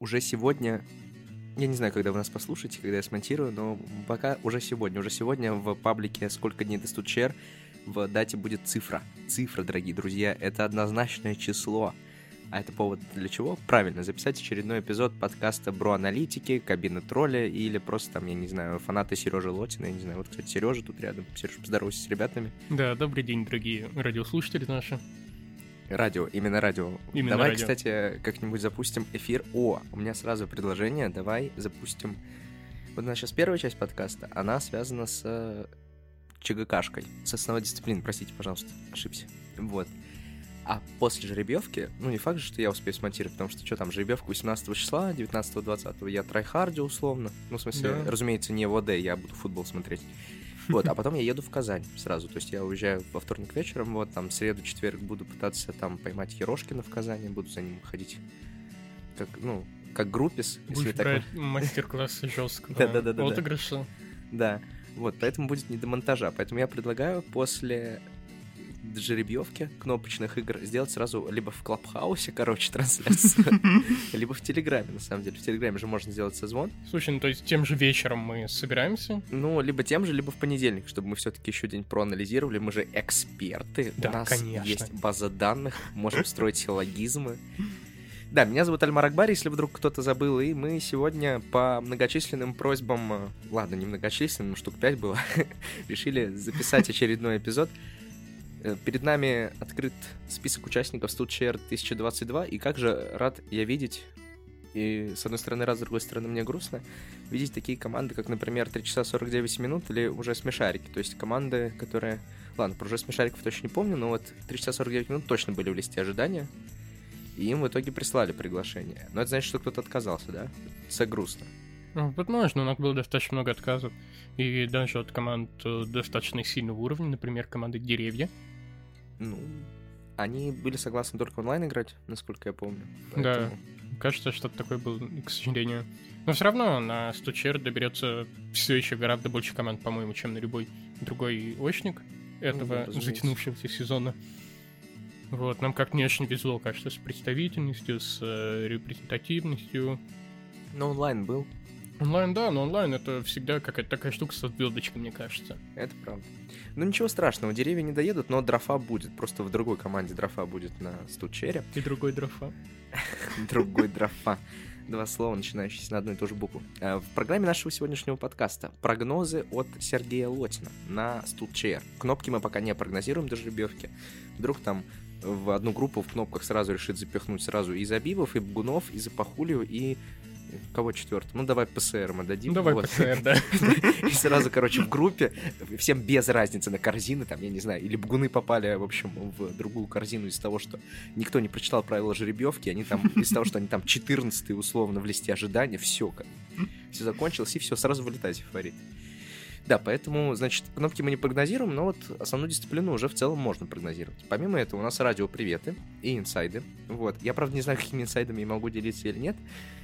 уже сегодня, я не знаю, когда вы нас послушаете, когда я смонтирую, но пока уже сегодня, уже сегодня в паблике «Сколько дней до стучер» в дате будет цифра. Цифра, дорогие друзья, это однозначное число. А это повод для чего? Правильно, записать очередной эпизод подкаста Бро Аналитики, Кабины Тролля или просто там, я не знаю, фанаты Сережи Лотина, я не знаю, вот, кстати, Сережа тут рядом. Сереж, поздоровайся с ребятами. Да, добрый день, дорогие радиослушатели наши. Радио, именно радио. Именно давай, радио. кстати, как-нибудь запустим эфир. О, у меня сразу предложение, давай запустим... Вот у нас сейчас первая часть подкаста, она связана с э, ЧГКшкой, с основной дисциплиной, простите, пожалуйста, ошибся. Вот. А после жеребьевки, ну не факт же, что я успею смонтировать, потому что что там, жеребьевка 18 числа, 19-20 я трайхарди условно. Ну, в смысле, Да. разумеется, не в ОД, я буду футбол смотреть. Вот, а потом я еду в Казань сразу. То есть я уезжаю во вторник вечером, вот там среду, четверг буду пытаться там поймать Ерошкина в Казани, буду за ним ходить как, ну, как группис, если Будешь так брать мастер-класс жесткого Да-да-да-да-да. отыгрыша. Да, вот, поэтому будет не до монтажа. Поэтому я предлагаю после жеребьевки кнопочных игр сделать сразу либо в Клабхаусе, короче, трансляцию, либо в Телеграме, на самом деле. В Телеграме же можно сделать созвон. Слушай, ну то есть тем же вечером мы собираемся. Ну, либо тем же, либо в понедельник, чтобы мы все-таки еще день проанализировали. Мы же эксперты. Да, У нас конечно. есть база данных, можем строить силлогизмы. Да, меня зовут Альмар Акбар, если вдруг кто-то забыл, и мы сегодня по многочисленным просьбам, э, ладно, не многочисленным, штук 5 было, решили записать очередной эпизод. Э, Перед нами открыт список участников StudChair 2022, и как же рад я видеть, и с одной стороны рад, с другой стороны мне грустно, видеть такие команды, как, например, 3 часа 49 минут или уже смешарики, то есть команды, которые... Ладно, про уже смешариков точно не помню, но вот 3 часа 49 минут точно были в листе ожидания, и им в итоге прислали приглашение. Но это значит, что кто-то отказался, да? Это грустно. Ну, Возможно, у нас было достаточно много отказов. И даже от команд э, достаточно сильного уровня, например, команды Деревья. Ну, они были согласны только онлайн играть, насколько я помню. Да. Поэтому- Кажется, что-то такое было, к сожалению. Но все равно на Стучер доберется все еще гораздо больше команд, по-моему, чем на любой другой очник этого Ну затянувшегося сезона. Вот, нам как не очень везло, кажется, с представительностью, с э, репрезентативностью. Но онлайн был, Онлайн, да, но онлайн это всегда какая-то такая штука со звездочкой, мне кажется. это правда. Ну ничего страшного, деревья не доедут, но дрофа будет. Просто в другой команде дрофа будет на стучере. И другой дрофа. Другой дрофа. Два слова, начинающиеся на одну и ту же букву. Э, В программе нашего сегодняшнего подкаста прогнозы от Сергея Лотина на студчер. Кнопки мы пока не прогнозируем до жеребьевки. Вдруг там в одну группу в кнопках сразу решит запихнуть сразу и Забивов, и Бгунов, и Запахулию, и кого четвертый? Ну, давай ПСР мы дадим. Давай Вот. ПЦР, да. И сразу, короче, в группе, всем без разницы на корзины, там, я не знаю, или бгуны попали, в общем, в другую корзину из-за того, что никто не прочитал правила жеребьевки, они там, из-за того, что они там 14 условно в листе ожидания, все, все закончилось, и все, сразу вылетать в фаворит. Да, поэтому, значит, кнопки мы не прогнозируем, но вот основную дисциплину уже в целом можно прогнозировать. Помимо этого, у нас радио-приветы и инсайды. Вот. Я, правда, не знаю, какими инсайдами я могу делиться или нет.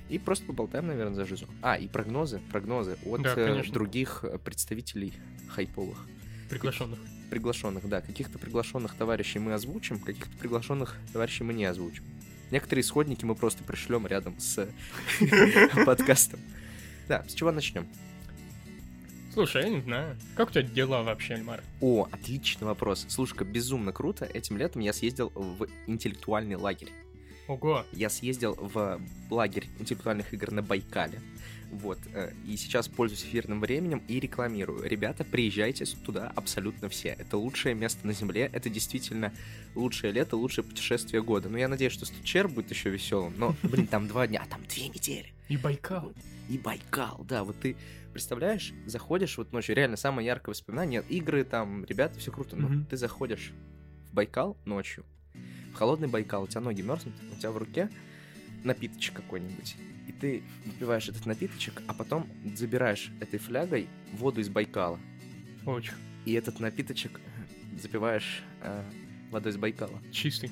И просто поболтаем, наверное, за жизнь. А, и прогнозы, прогнозы от Да, э, конечно. других представителей хайповых. Приглашенных. Приглашенных, да. Каких-то приглашенных товарищей мы озвучим, каких-то приглашенных товарищей мы не озвучим. Некоторые исходники мы просто пришлем рядом с подкастом. Да, с чего начнем? Слушай, я не знаю. Как у тебя дела вообще, Альмар? О, отличный вопрос. Слушай-ка, безумно круто. Этим летом я съездил в интеллектуальный лагерь. Ого. Я съездил в лагерь интеллектуальных игр на Байкале. Вот. э, И сейчас пользуюсь эфирным временем и рекламирую. Ребята, приезжайте туда абсолютно все. Это лучшее место на Земле. Это действительно лучшее лето, лучшее путешествие года. Ну, я надеюсь, что Стучер будет еще веселым. Но, блин, там два дня, а там две недели. И Байкал. И Байкал, да, вот ты представляешь, заходишь вот ночью, реально самое яркое воспоминание, игры там, ребята, все круто, но Мгм. ты заходишь в Байкал ночью, в холодный Байкал, у тебя ноги мерзнут, у тебя в руке напиточек какой-нибудь, и ты выпиваешь этот напиточек, а потом забираешь этой флягой воду из Байкала, Очень. и этот напиточек запиваешь э, водой из Байкала. Чистый.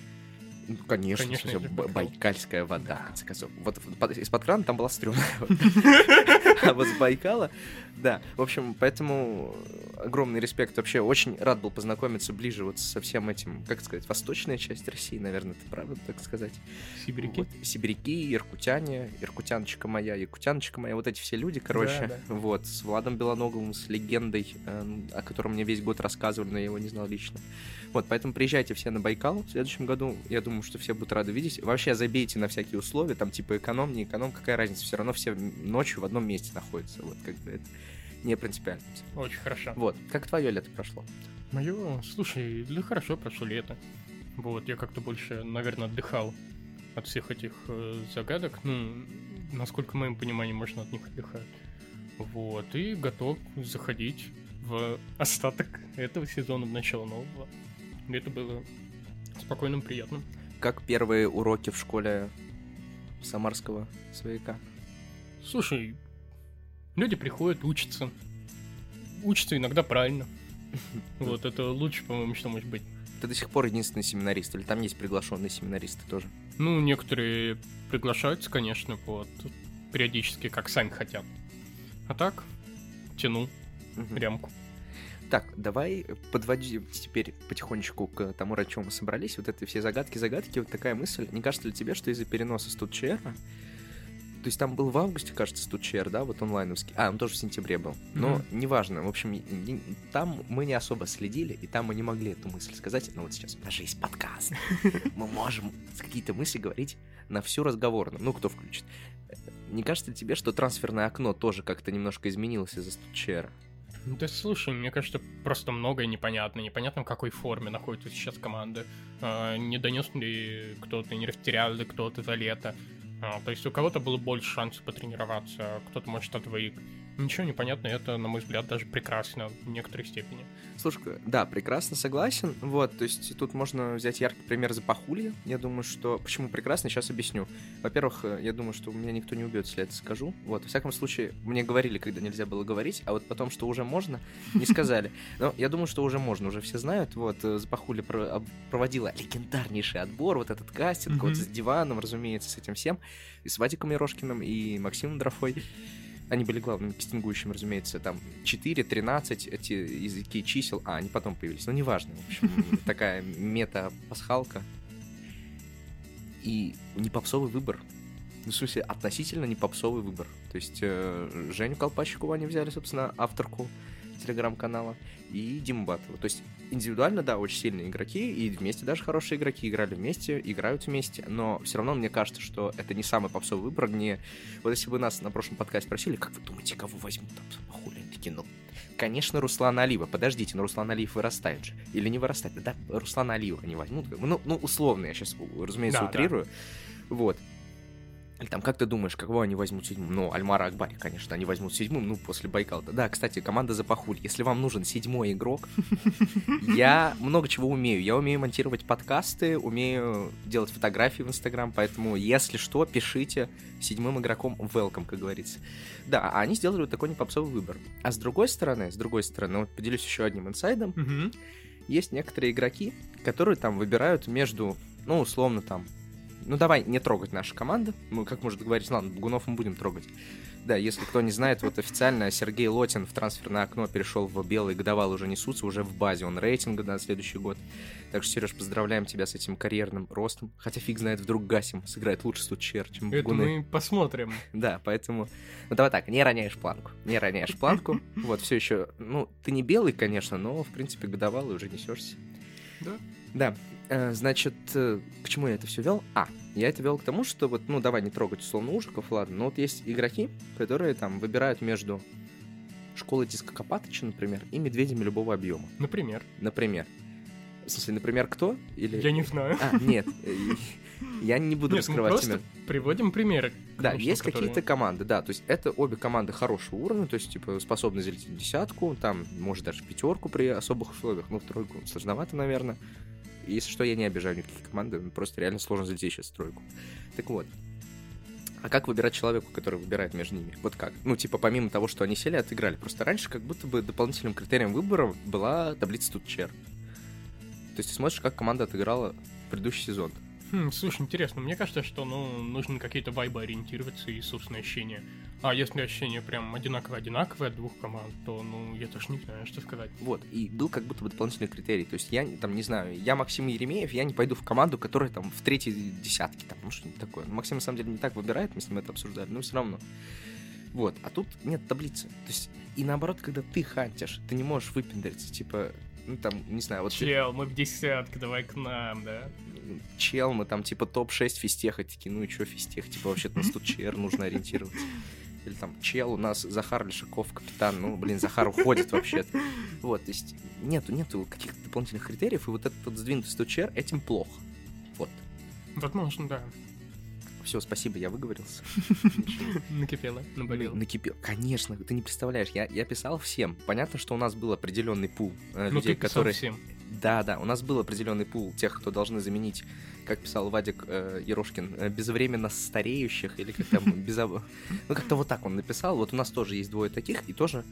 Ну, конечно, Конечно, Байкал. байкальская вода, в конце концов. Вот под- из-под крана там была стрёмная. А вот с Байкала Да, в общем, поэтому огромный респект. Вообще, очень рад был познакомиться ближе вот со всем этим, как сказать, восточная часть России, наверное, это правда так сказать. Сибиряки. Вот, сибиряки, иркутяне, иркутяночка моя, якутяночка моя, вот эти все люди, короче, Да, да. вот, с Владом Белоноговым, с легендой, э, о котором мне весь год рассказывали, но я его не знал лично. Вот, поэтому приезжайте все на Байкал в следующем году, я думаю, что все будут рады видеть. Вообще забейте на всякие условия, там типа эконом, не эконом, какая разница, все равно все ночью в одном месте находятся, вот, как бы это не принципиально. Очень хорошо. Вот, как твое лето прошло? Мое, слушай, да хорошо прошло лето. Вот, я как-то больше, наверное, отдыхал от всех этих э, загадок. Ну, насколько моим пониманием можно от них отдыхать. Вот, и готов заходить в остаток этого сезона, в начало нового. И это было спокойным, приятным. Как первые уроки в школе самарского свояка? Слушай, люди приходят, учатся. Учатся иногда правильно. Вот, это лучше, по-моему, что может быть. Ты до сих пор единственный семинарист, или там есть приглашенные семинаристы тоже? Ну, некоторые приглашаются, конечно, вот, периодически, как сами хотят. А так, тяну Мгм. рямку. Так, давай подводим теперь потихонечку к тому, ради чего мы собрались. Вот это все загадки-загадки, вот такая мысль. Не кажется ли тебе, что из-за переноса студчера, то есть там был в августе, кажется, студчер, да, вот онлайновский. А, он тоже в сентябре был. Но Мгм. неважно. В общем, там мы не особо следили, и там мы не могли эту мысль сказать. Но вот сейчас у нас же есть подкаст. Мы можем какие-то мысли говорить на всю разговорную. Ну, кто включит. Не кажется ли тебе, что трансферное окно тоже как-то немножко изменилось из-за студчера? Да слушай, мне кажется, просто многое непонятно. Непонятно, в какой форме находится сейчас команда. А, не донес ли кто-то, не растерял ли кто-то за лето. А, то есть у кого-то было больше шансов потренироваться, а кто-то, может, отвык. Ничего не понятно, это, на мой взгляд, даже прекрасно в некоторой степени. Слушай, да, прекрасно согласен. Вот, то есть тут можно взять яркий пример за Пахулья. Я думаю, что... Почему прекрасно, сейчас объясню. Во-первых, э, я думаю, что меня никто не убьет, если я это скажу. Вот, во всяком случае, мне говорили, когда нельзя было говорить, а вот потом, что уже можно, не сказали. Но я думаю, что уже можно, уже все знают. Вот, э, Запахуля про- об- проводила легендарнейший отбор, вот этот кастинг, вот Мгм. с диваном, разумеется, с этим всем. И с Вадиком Ерошкиным, и Максимом Дрофой. Они были главными кастингующими, разумеется, там 4, 13, эти языки чисел, а, они потом появились, но неважно, в общем, такая мета-пасхалка. И не попсовый выбор. Ну, в смысле, относительно не попсовый выбор. То есть э, Женю Колпачикову они взяли, собственно, авторку телеграм-канала, и Диму Батова. То есть индивидуально, да, очень сильные игроки, и вместе даже хорошие игроки играли вместе, играют вместе, но все равно мне кажется, что это не самый попсовый выбор, не... Вот если бы нас на прошлом подкасте спросили, как вы думаете, кого возьмут там такие, ну, конечно, Руслана Алиева. Подождите, но Руслан Алиев вырастает же. Или не вырастает? Да, Руслана Алиева они возьмут. Ну, ну, условно, я сейчас, разумеется, Да, да. утрирую. Вот. Или там, как ты думаешь, кого они возьмут седьмым? Ну, Альмара Акбари, конечно, они возьмут седьмым, ну, после Байкала. Да, кстати, команда Запахуль. Если вам нужен седьмой игрок, я много чего умею. Я умею монтировать подкасты, умею делать фотографии в Инстаграм, поэтому, если что, пишите седьмым игроком welcome, как говорится. Да, а они сделали вот такой непопсовый выбор. А с другой стороны, с другой стороны, вот поделюсь еще одним инсайдом, есть некоторые игроки, которые там выбирают между, ну, условно там, ну, давай не трогать нашу команду, мы, как может говорить, ладно, Бугунов мы будем трогать. Да, если кто не знает, вот официально Сергей Лотин в трансферное окно перешел в белый годовал, уже несутся, уже в базе, он рейтинга на следующий год. Так что, Сереж, поздравляем тебя с этим карьерным ростом. Хотя фиг знает, вдруг Гасим сыграет лучше Стучер, чем Это Бугуны. мы посмотрим. Да, поэтому... Ну, давай так, не роняешь планку. Не роняешь планку. Вот, все еще... Ну, ты не белый, конечно, но, в принципе, годовалый уже несешься. Да. Да. Э, Значит, э, к чему я это все вел? А, я это вел к тому, что вот, ну, давай не трогать условно ужиков, ладно, но вот есть игроки, которые там выбирают между школой диска Копатыча, например, и медведями любого объема. Например. Например. В смысле, например, кто? Или... Я не знаю. А, нет. э, Я не буду Нет, раскрывать просто приводим примеры. Да, конечно, есть которые- какие-то команды, да, то есть это обе команды хорошего уровня, то есть, типа, способны залететь в десятку, там, может, даже пятерку при особых условиях, ну, в тройку сложновато, наверное. Если что, я не обижаю никаких команды, просто реально сложно залететь сейчас в тройку. Так вот, а как выбирать человеку, который выбирает между ними? Вот как? Ну, типа, помимо того, что они сели отыграли. Просто раньше как будто бы дополнительным критерием выбора была таблица тут чер. То есть ты смотришь, как команда отыграла предыдущий сезон. Хм, слушай, интересно, мне кажется, что ну, нужно какие-то вайбы ориентироваться и собственное ощущение. А если ощущение прям одинаково-одинаковое от двух команд, то, ну, я тоже не знаю, что сказать. Вот, и был как будто бы дополнительный критерий. То есть я, там, не знаю, я Максим Еремеев, я не пойду в команду, которая там в третьей десятке, там, ну, что-нибудь такое. Ну, Максим, на самом деле, не так выбирает, мы с ним это обсуждали, но все равно. Вот, а тут нет таблицы. То есть, и наоборот, когда ты хантишь, ты не можешь выпендриться, типа, ну, там, не знаю, вот... Чел, мы в десятке, давай к нам, да? Чел, мы там, типа, топ-6 фистеха, такие, ну и чё фистех, типа, вообще-то нас тут ЧР нужно ориентироваться. Или там, чел, у нас Захар Лешаков, капитан, ну, блин, Захар уходит вообще-то. Вот, то есть, нету, нету каких-то дополнительных критериев, и вот этот вот сдвинутый 100 ЧР, этим плохо. Вот. Возможно, да. Все, спасибо, я выговорился. Накипело, наболело. Накипело. Конечно, ты не представляешь, я, я писал всем. Понятно, что у нас был определенный пул э, Ну, людей, которые... всем. Да, да, у нас был определенный пул тех, кто должны заменить, как писал Вадик э, Ерошкин, э, безвременно стареющих, или как там, безо- ну как-то вот так он написал. Вот у нас тоже есть двое таких, и тоже,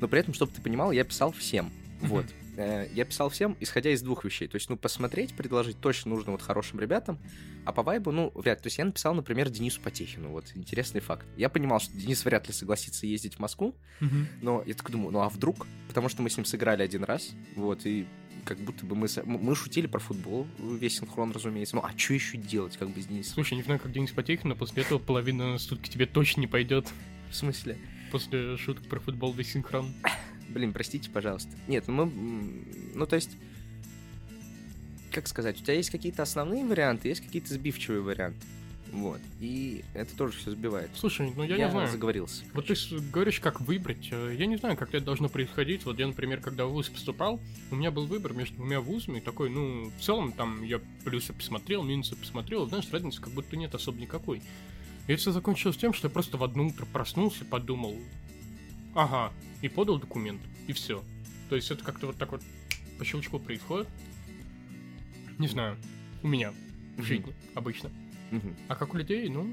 но при этом, чтобы ты понимал, я писал всем. Вот. Э, Я писал всем, исходя из двух вещей. То есть, ну, посмотреть, предложить точно нужно вот хорошим ребятам, а по вайбу, ну, вряд ли. То есть я написал, например, Денису Потехину, вот, интересный факт. Я понимал, что Денис вряд ли согласится ездить в Москву, но я такой думаю, ну а вдруг? Потому что мы с ним сыграли один раз, вот, и как будто бы мы, мы шутили про футбол, весь синхрон, разумеется. Ну, а что еще делать, как бы с Денисом? Слушай, не знаю, как Денис Потехин, но после этого половина студки тебе точно не пойдет. В смысле? После шуток про футбол весь синхрон. Блин, простите, пожалуйста. Нет, ну мы... Ну, то есть... Как сказать, у тебя есть какие-то основные варианты, есть какие-то сбивчивые варианты. Вот. И это тоже все сбивает. Слушай, ну я, не знаю. заговорился. Вот ты говоришь, как выбрать. Э, Я не знаю, как это должно происходить. Вот я, например, когда в ВУЗ поступал, у меня был выбор между двумя вузами. Такой, ну, в целом, там, я плюсы посмотрел, минусы посмотрел. Знаешь, разницы как будто нет особо никакой. И все закончилось тем, что я просто в одно утро проснулся, подумал, ага, и подал документ, и все. То есть это как-то вот так вот по щелчку происходит. Не знаю, у меня в жизни обычно. А как у людей, ну,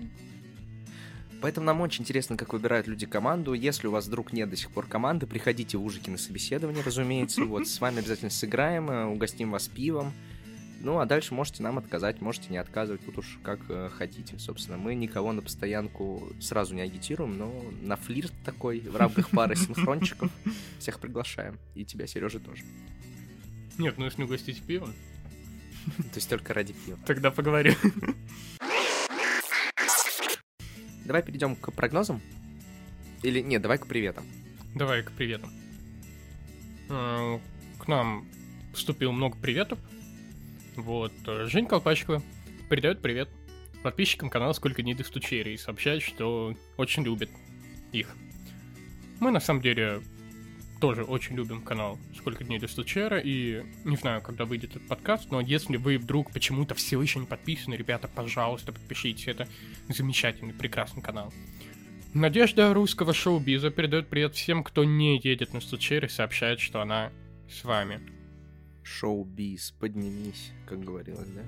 Поэтому нам очень интересно, как выбирают люди команду. Если у вас вдруг нет до сих пор команды, приходите в Ужики на собеседование, разумеется. Вот, с вами обязательно сыграем, э, угостим вас пивом. Ну, а дальше можете нам отказать, можете не отказывать, тут уж как э, хотите, собственно. Мы никого на постоянку сразу не агитируем, но на флирт такой в рамках пары синхрончиков всех приглашаем. И тебя, Сережа, тоже. нет, ну если угостить пивом, То есть только ради пива. тогда поговорим. Давай перейдем к прогнозам. Или нет, давай к приветам. Давай к приветам. Э, К нам поступило много приветов. Вот, э, Жень Колпачкова передает привет подписчикам канала «Сколько дней до стучери» и сообщает, что очень любит их. Мы, на самом деле, тоже очень любим канал «Сколько дней до стучера», и не знаю, когда выйдет этот подкаст, но если вы вдруг почему-то все еще не подписаны, ребята, пожалуйста, подпишитесь, это замечательный, прекрасный канал. Надежда русского шоу-биза передает привет всем, кто не едет на стучер и сообщает, что она с вами. Шоу-биз, поднимись, как говорилось, да?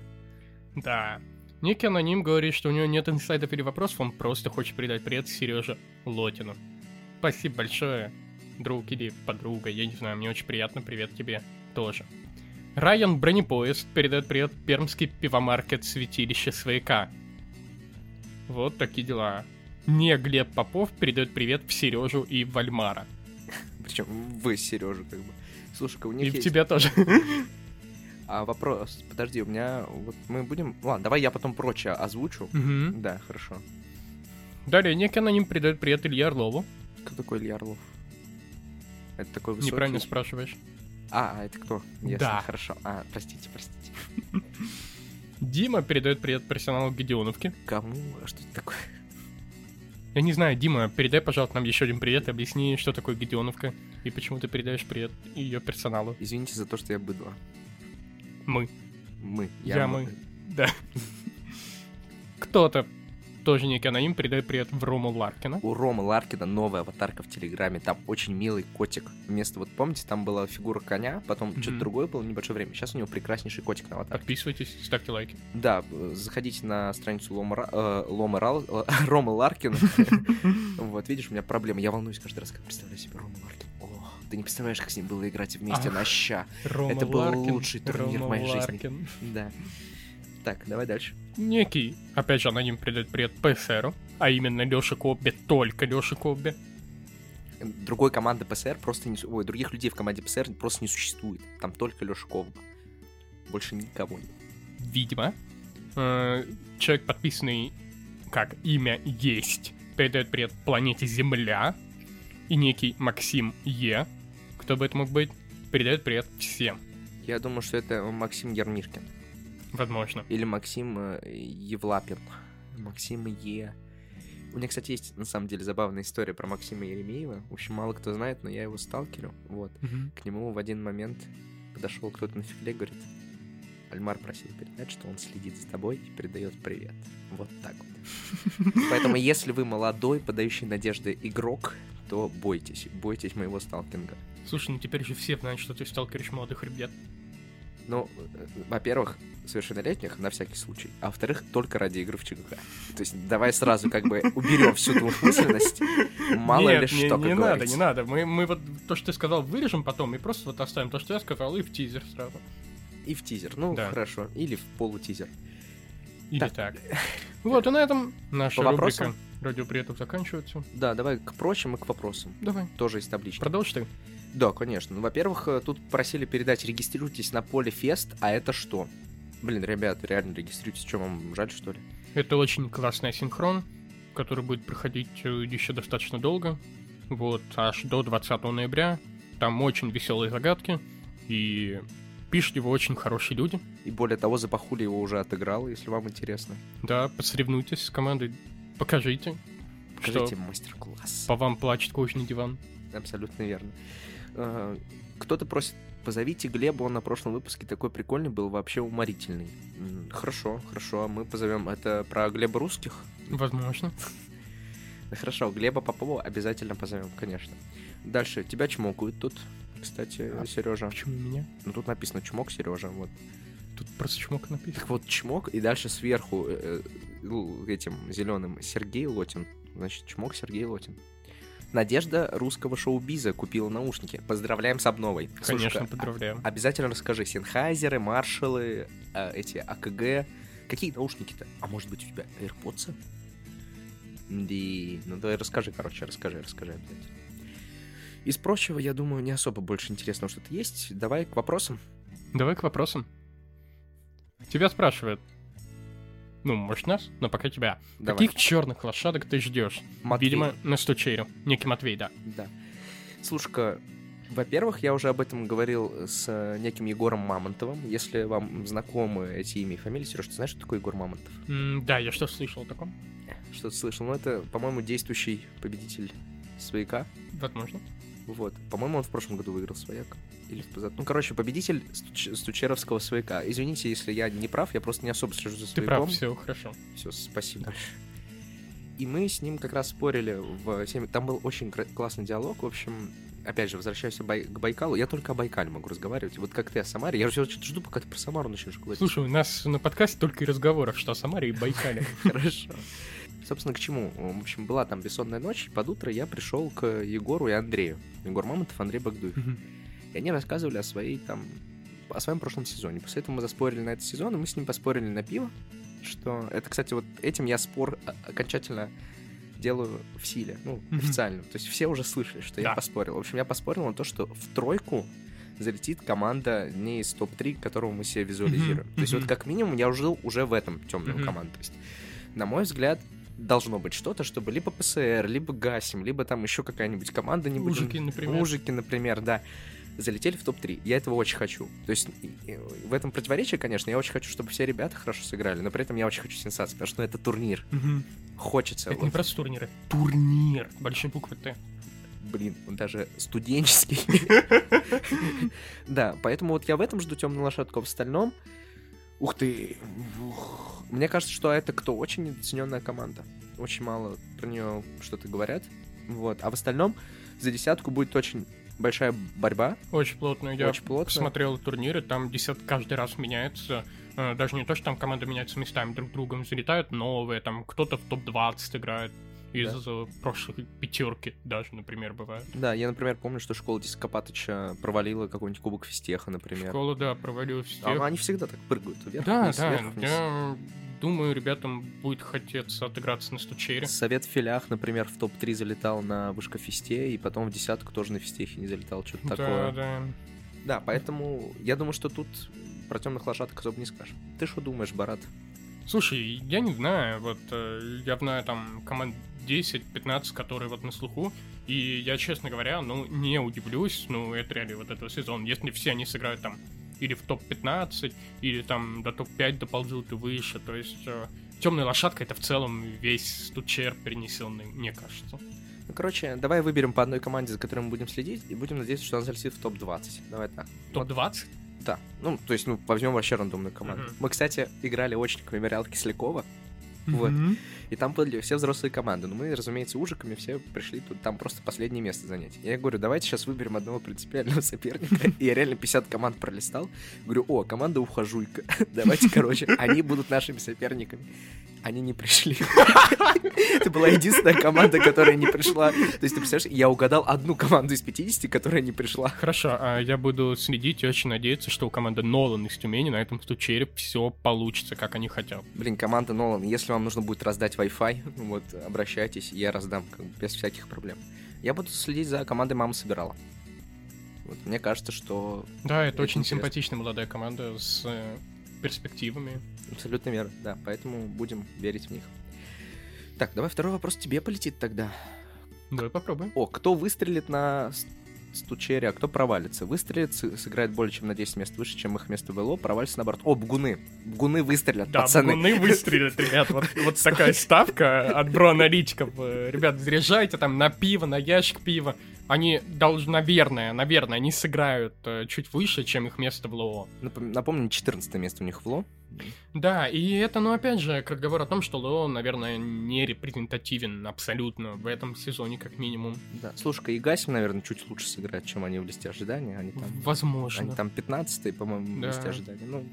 Да. Некий аноним говорит, что у него нет инсайдов или вопросов, он просто хочет передать привет Сереже Лотину. Спасибо большое, друг или подруга, я не знаю, мне очень приятно, привет тебе тоже. Райан Бронепоезд передает привет Пермский пивомаркет Святилище Свояка. Вот такие дела. Не Глеб Попов передает привет в Сережу и Вальмара. Причем вы, Сережа, как бы. Слушай-ка, у них И в есть... тебя тоже. А вопрос, подожди, у меня... Вот мы будем... Ладно, давай я потом прочее озвучу. Мгм. Да, хорошо. Далее, некий аноним передает привет Илье Орлову. Кто такой Илья Орлов? Это такой высокий... Неправильно спрашиваешь. А, а это кто? Ясно, Да. хорошо. А, простите, простите. Дима передает привет персоналу Гедеоновки. Кому? А что это такое? Я не знаю, Дима, передай, пожалуйста, нам еще один привет и объясни, что такое Гедеоновка и почему ты передаешь привет ее персоналу. Извините за то, что я быдло. Мы. Мы. Я, мы. Да. Кто-то, тоже некий аноним, передает привет в Рому Ларкина. У Ромы Ларкина новая аватарка в Телеграме. Там очень милый котик. Вместо, вот помните, там была фигура коня, потом Мгм. что-то другое было небольшое время. Сейчас у него прекраснейший котик на аватарке. Подписывайтесь, ставьте лайки. Да, э, заходите на страницу Лома, э, Лома Рал- э, Ромы Ларкина. Вот, видишь, у меня проблема. Я волнуюсь каждый раз, как представляю себе Рому Ларкин. О, ты не представляешь, как с ним было играть вместе Ах. на ща. Рома Это был Ларкин, лучший турнир в Рома моей жизни. Ларкин. Да. Так, давай дальше. Некий, опять же, аноним передает привет ПСРу, а именно Лёша Кобби, только Лёша Кобби. Другой команды ПСР просто не... Ой, других людей в команде ПСР просто не существует. Там только Лёша Ковба. Больше никого нет. Видимо, э, человек, подписанный как имя есть, передает привет планете Земля, и некий Максим Е, кто бы это мог быть, передает привет всем. Я думаю, что это Максим Ермишкин. Возможно. Или Максим э, Евлапин. Максим Е. У меня, кстати, есть на самом деле забавная история про Максима Еремеева. В общем, мало кто знает, но я его сталкерю. Вот. Мгм. К нему в один момент подошел кто-то на фигле, говорит, Альмар просил передать, что он следит за тобой и передает привет. Вот так вот. Поэтому, если вы молодой, подающий надежды игрок, то бойтесь, бойтесь моего сталкинга. Слушай, ну теперь же все знают, что ты сталкеришь молодых ребят. Ну, э, во-первых, совершеннолетних, на всякий случай, а во-вторых, только ради игры в ЧГК. То есть давай сразу как бы уберем всю двусмысленность, мало Нет, ли что, не, как не надо, не надо. Мы, мы вот то, что ты сказал, вырежем потом и просто вот оставим то, что я сказал, и в тизер сразу. И в тизер, ну Да. хорошо, или в полутизер. Или Так. так. Вот, и на этом наша По рубрика вопросам? радиоприятов заканчивается. Да, давай к прочим и к вопросам. Давай, Тоже из таблички. продолжи ты. Да, конечно. Ну, во-первых, э, тут просили передать, регистрируйтесь на поле фест, а это что? Блин, ребят, реально регистрируйтесь, что вам жаль, что ли? Это очень классный асинхрон, который будет проходить э, еще достаточно долго. Вот, аж до 20 ноября. Там очень веселые загадки. И пишут его очень хорошие люди. И более того, Запахули его уже отыграл, если вам интересно. Да, посоревнуйтесь с командой. Покажите, Покажите мастер-класс. по вам плачет кожаный диван. Абсолютно верно. Э, Кто-то просит, позовите Глеба, он на прошлом выпуске такой прикольный был, вообще уморительный. Хорошо, хорошо, мы позовем. Это про Глеба русских? Возможно. Хорошо, Глеба Попова обязательно позовем, конечно. Дальше, тебя чмокают тут, кстати, А Сережа. Почему меня? Ну тут написано чмок, Сережа, вот. Тут просто чмок написано. Так вот, чмок, и дальше сверху э, э, этим зеленым Сергей Лотин. Значит, чмок Сергей Лотин. Надежда русского шоу-биза купила наушники. Поздравляем с обновой. Конечно, поздравляем. а- обязательно расскажи. Сенхайзеры, маршалы, э, эти АКГ. Какие наушники-то? А может быть у тебя AirPods? Да, ну давай расскажи, короче, расскажи, расскажи обязательно. Из прочего, я думаю, не особо больше интересного что-то есть. Давай к вопросам. Давай к вопросам. Тебя спрашивают. Ну, может нас, но пока тебя. Давай. Каких черных лошадок ты ждешь? Матвей. Видимо, на стучерю. Некий Матвей, да. Да. Слушай-ка, во-первых, я уже об этом говорил с э, неким Егором Мамонтовым. Если вам знакомы эти имя и фамилии, Сереж, ты знаешь, что такое Егор Мамонтов? М, да, я что слышал о таком? Что ты слышал? Ну, это, по-моему, действующий победитель свояка. Возможно. Вот. По-моему, он в прошлом году выиграл свояк. Или в позад... Ну, короче, победитель стуч- стучеровского свояка. Извините, если я не прав, я просто не особо слежу за Ты свояком. прав, все хорошо. Все, спасибо. И мы с ним как раз спорили в. Там был очень классный диалог. В общем, опять же, возвращаясь Бай- к Байкалу, я только о Байкале могу разговаривать. Вот как ты о Самаре. Я уже что-то жду, пока ты про Самару начнешь говорить. Слушай, у нас на подкасте только и разговоров, что о Самаре и Байкале. Хорошо. Собственно, к чему? В общем, была там бессонная ночь, и под утро я пришел к Егору и Андрею. Егор Мамонтов, Андрей Багдуев. И они рассказывали о своей там о своем прошлом сезоне. После этого мы заспорили на этот сезон, и мы с ним поспорили на пиво. Что это, кстати, вот этим я спор о- окончательно делаю в силе, ну, Мгм. официально. То есть все уже слышали, что я Да. поспорил. В общем, я поспорил на то, что в тройку залетит команда не из топ-3, которого мы себе визуализируем. Мгм, То есть вот как минимум я жил уже в этом темном Мгм. команде. То есть, на мой взгляд, должно быть что-то, чтобы либо ПСР, либо Гасим, либо там еще какая-нибудь команда, не будем- Ужики, например. Мужики, например, да, залетели в топ-3. Я этого очень хочу. То есть в этом противоречие, конечно, я очень хочу, чтобы все ребята хорошо сыграли, но при этом я очень хочу сенсации, потому что ну, это турнир. Мгм. Хочется. Это вот, не просто турнир, это турнир. Большой буквы Т. Блин, он даже студенческий. Да, поэтому вот я в этом жду темную лошадку, а в остальном... Ух ты! ух. Мне кажется, что это кто? Очень недооцененная команда. Очень мало про нее что-то говорят. Вот. А в остальном за десятку будет очень большая борьба. Очень плотно. Я Очень плотно. смотрел турниры, там десят каждый раз меняется. Э, Даже не то, что там команды меняются местами, друг другом залетают новые, там кто-то в топ-20 играет. Из э, прошлых пятерки даже, например, бывает. Да, я, например, помню, что школа Дископатыча провалила какой-нибудь кубок физтеха, например. Школа, да, провалила физтех. А, они всегда так прыгают вверх, Да, вниз, да, вверх, вниз. я думаю, ребятам будет хотеться отыграться на стучере. Совет в филях, например, в топ-3 залетал на вышка фисте, и потом в десятку тоже на фистехе не залетал, что-то Да, такое. да. Да, поэтому я думаю, что тут про темных лошадок особо не скажешь. Ты что думаешь, Барат? Слушай, я не знаю, вот э, я знаю там команд 10-15, которые вот на слуху, и я, честно говоря, ну, не удивлюсь, ну, это реально вот этого сезона, если все они сыграют там или в топ-15, или там до топ-5 доползут и выше, то есть темная лошадка это в целом весь стучер перенесенный, мне кажется. Ну, короче, давай выберем по одной команде, за которой мы будем следить, и будем надеяться, что она залетит в топ-20. Давай так. Вот, Топ-20? да. Ну, то есть, ну, возьмем вообще рандомную команду. Мгм. Мы, кстати, играли очень в мемориал Кислякова, Вот. И там были все взрослые команды. Но мы, разумеется, ужиками все пришли тут, там просто последнее место занять. Я говорю, давайте сейчас выберем одного принципиального соперника. И я реально 50 команд пролистал. Говорю, о, команда Ухожуйка. Давайте, короче, они будут нашими соперниками. Они не пришли. Это была единственная команда, которая не пришла. То есть, ты представляешь, я угадал одну команду из 50, которая не пришла. Хорошо, а я буду следить и очень надеяться, что у команды Нолан из Тюмени на этом стучере все получится, как они хотят. Блин, команда Нолан, если вам нужно будет раздать Wi-Fi, вот, обращайтесь, я раздам как бы, без всяких проблем. Я буду следить за командой «Мама собирала». Вот, мне кажется, что Да, это Это очень интересно. симпатичная молодая команда с э, перспективами. абсолютно верно, да, поэтому будем верить в них. Так, давай второй вопрос тебе полетит тогда. Давай попробуем. О, кто выстрелит на с- стучере, а кто провалится? Выстрелит, сыграет более чем на 10 мест выше, чем их место в ЛО, провалится наоборот. О, бгуны. Бгуны выстрелят, Да, пацаны. бегуны выстрелят, ребят. Вот, вот такая ставка от бро-аналитиков. Э, Ребят, заряжайте там на пиво, на ящик пива. Они должны, наверное, наверное, они сыграют э, чуть выше, чем их место в ЛО. Напом- Напомню, 14 место у них в ЛО. Да, и это, ну, опять же, как разговор о том, что ЛО, наверное, не репрезентативен абсолютно в этом сезоне, как минимум. Да. Слушай-ка, и Гасим, наверное, чуть лучше сыграет, чем они в листе ожидания. Они там Возможно. Они там 15 по-моему, в Да. листе ожидания. Ну,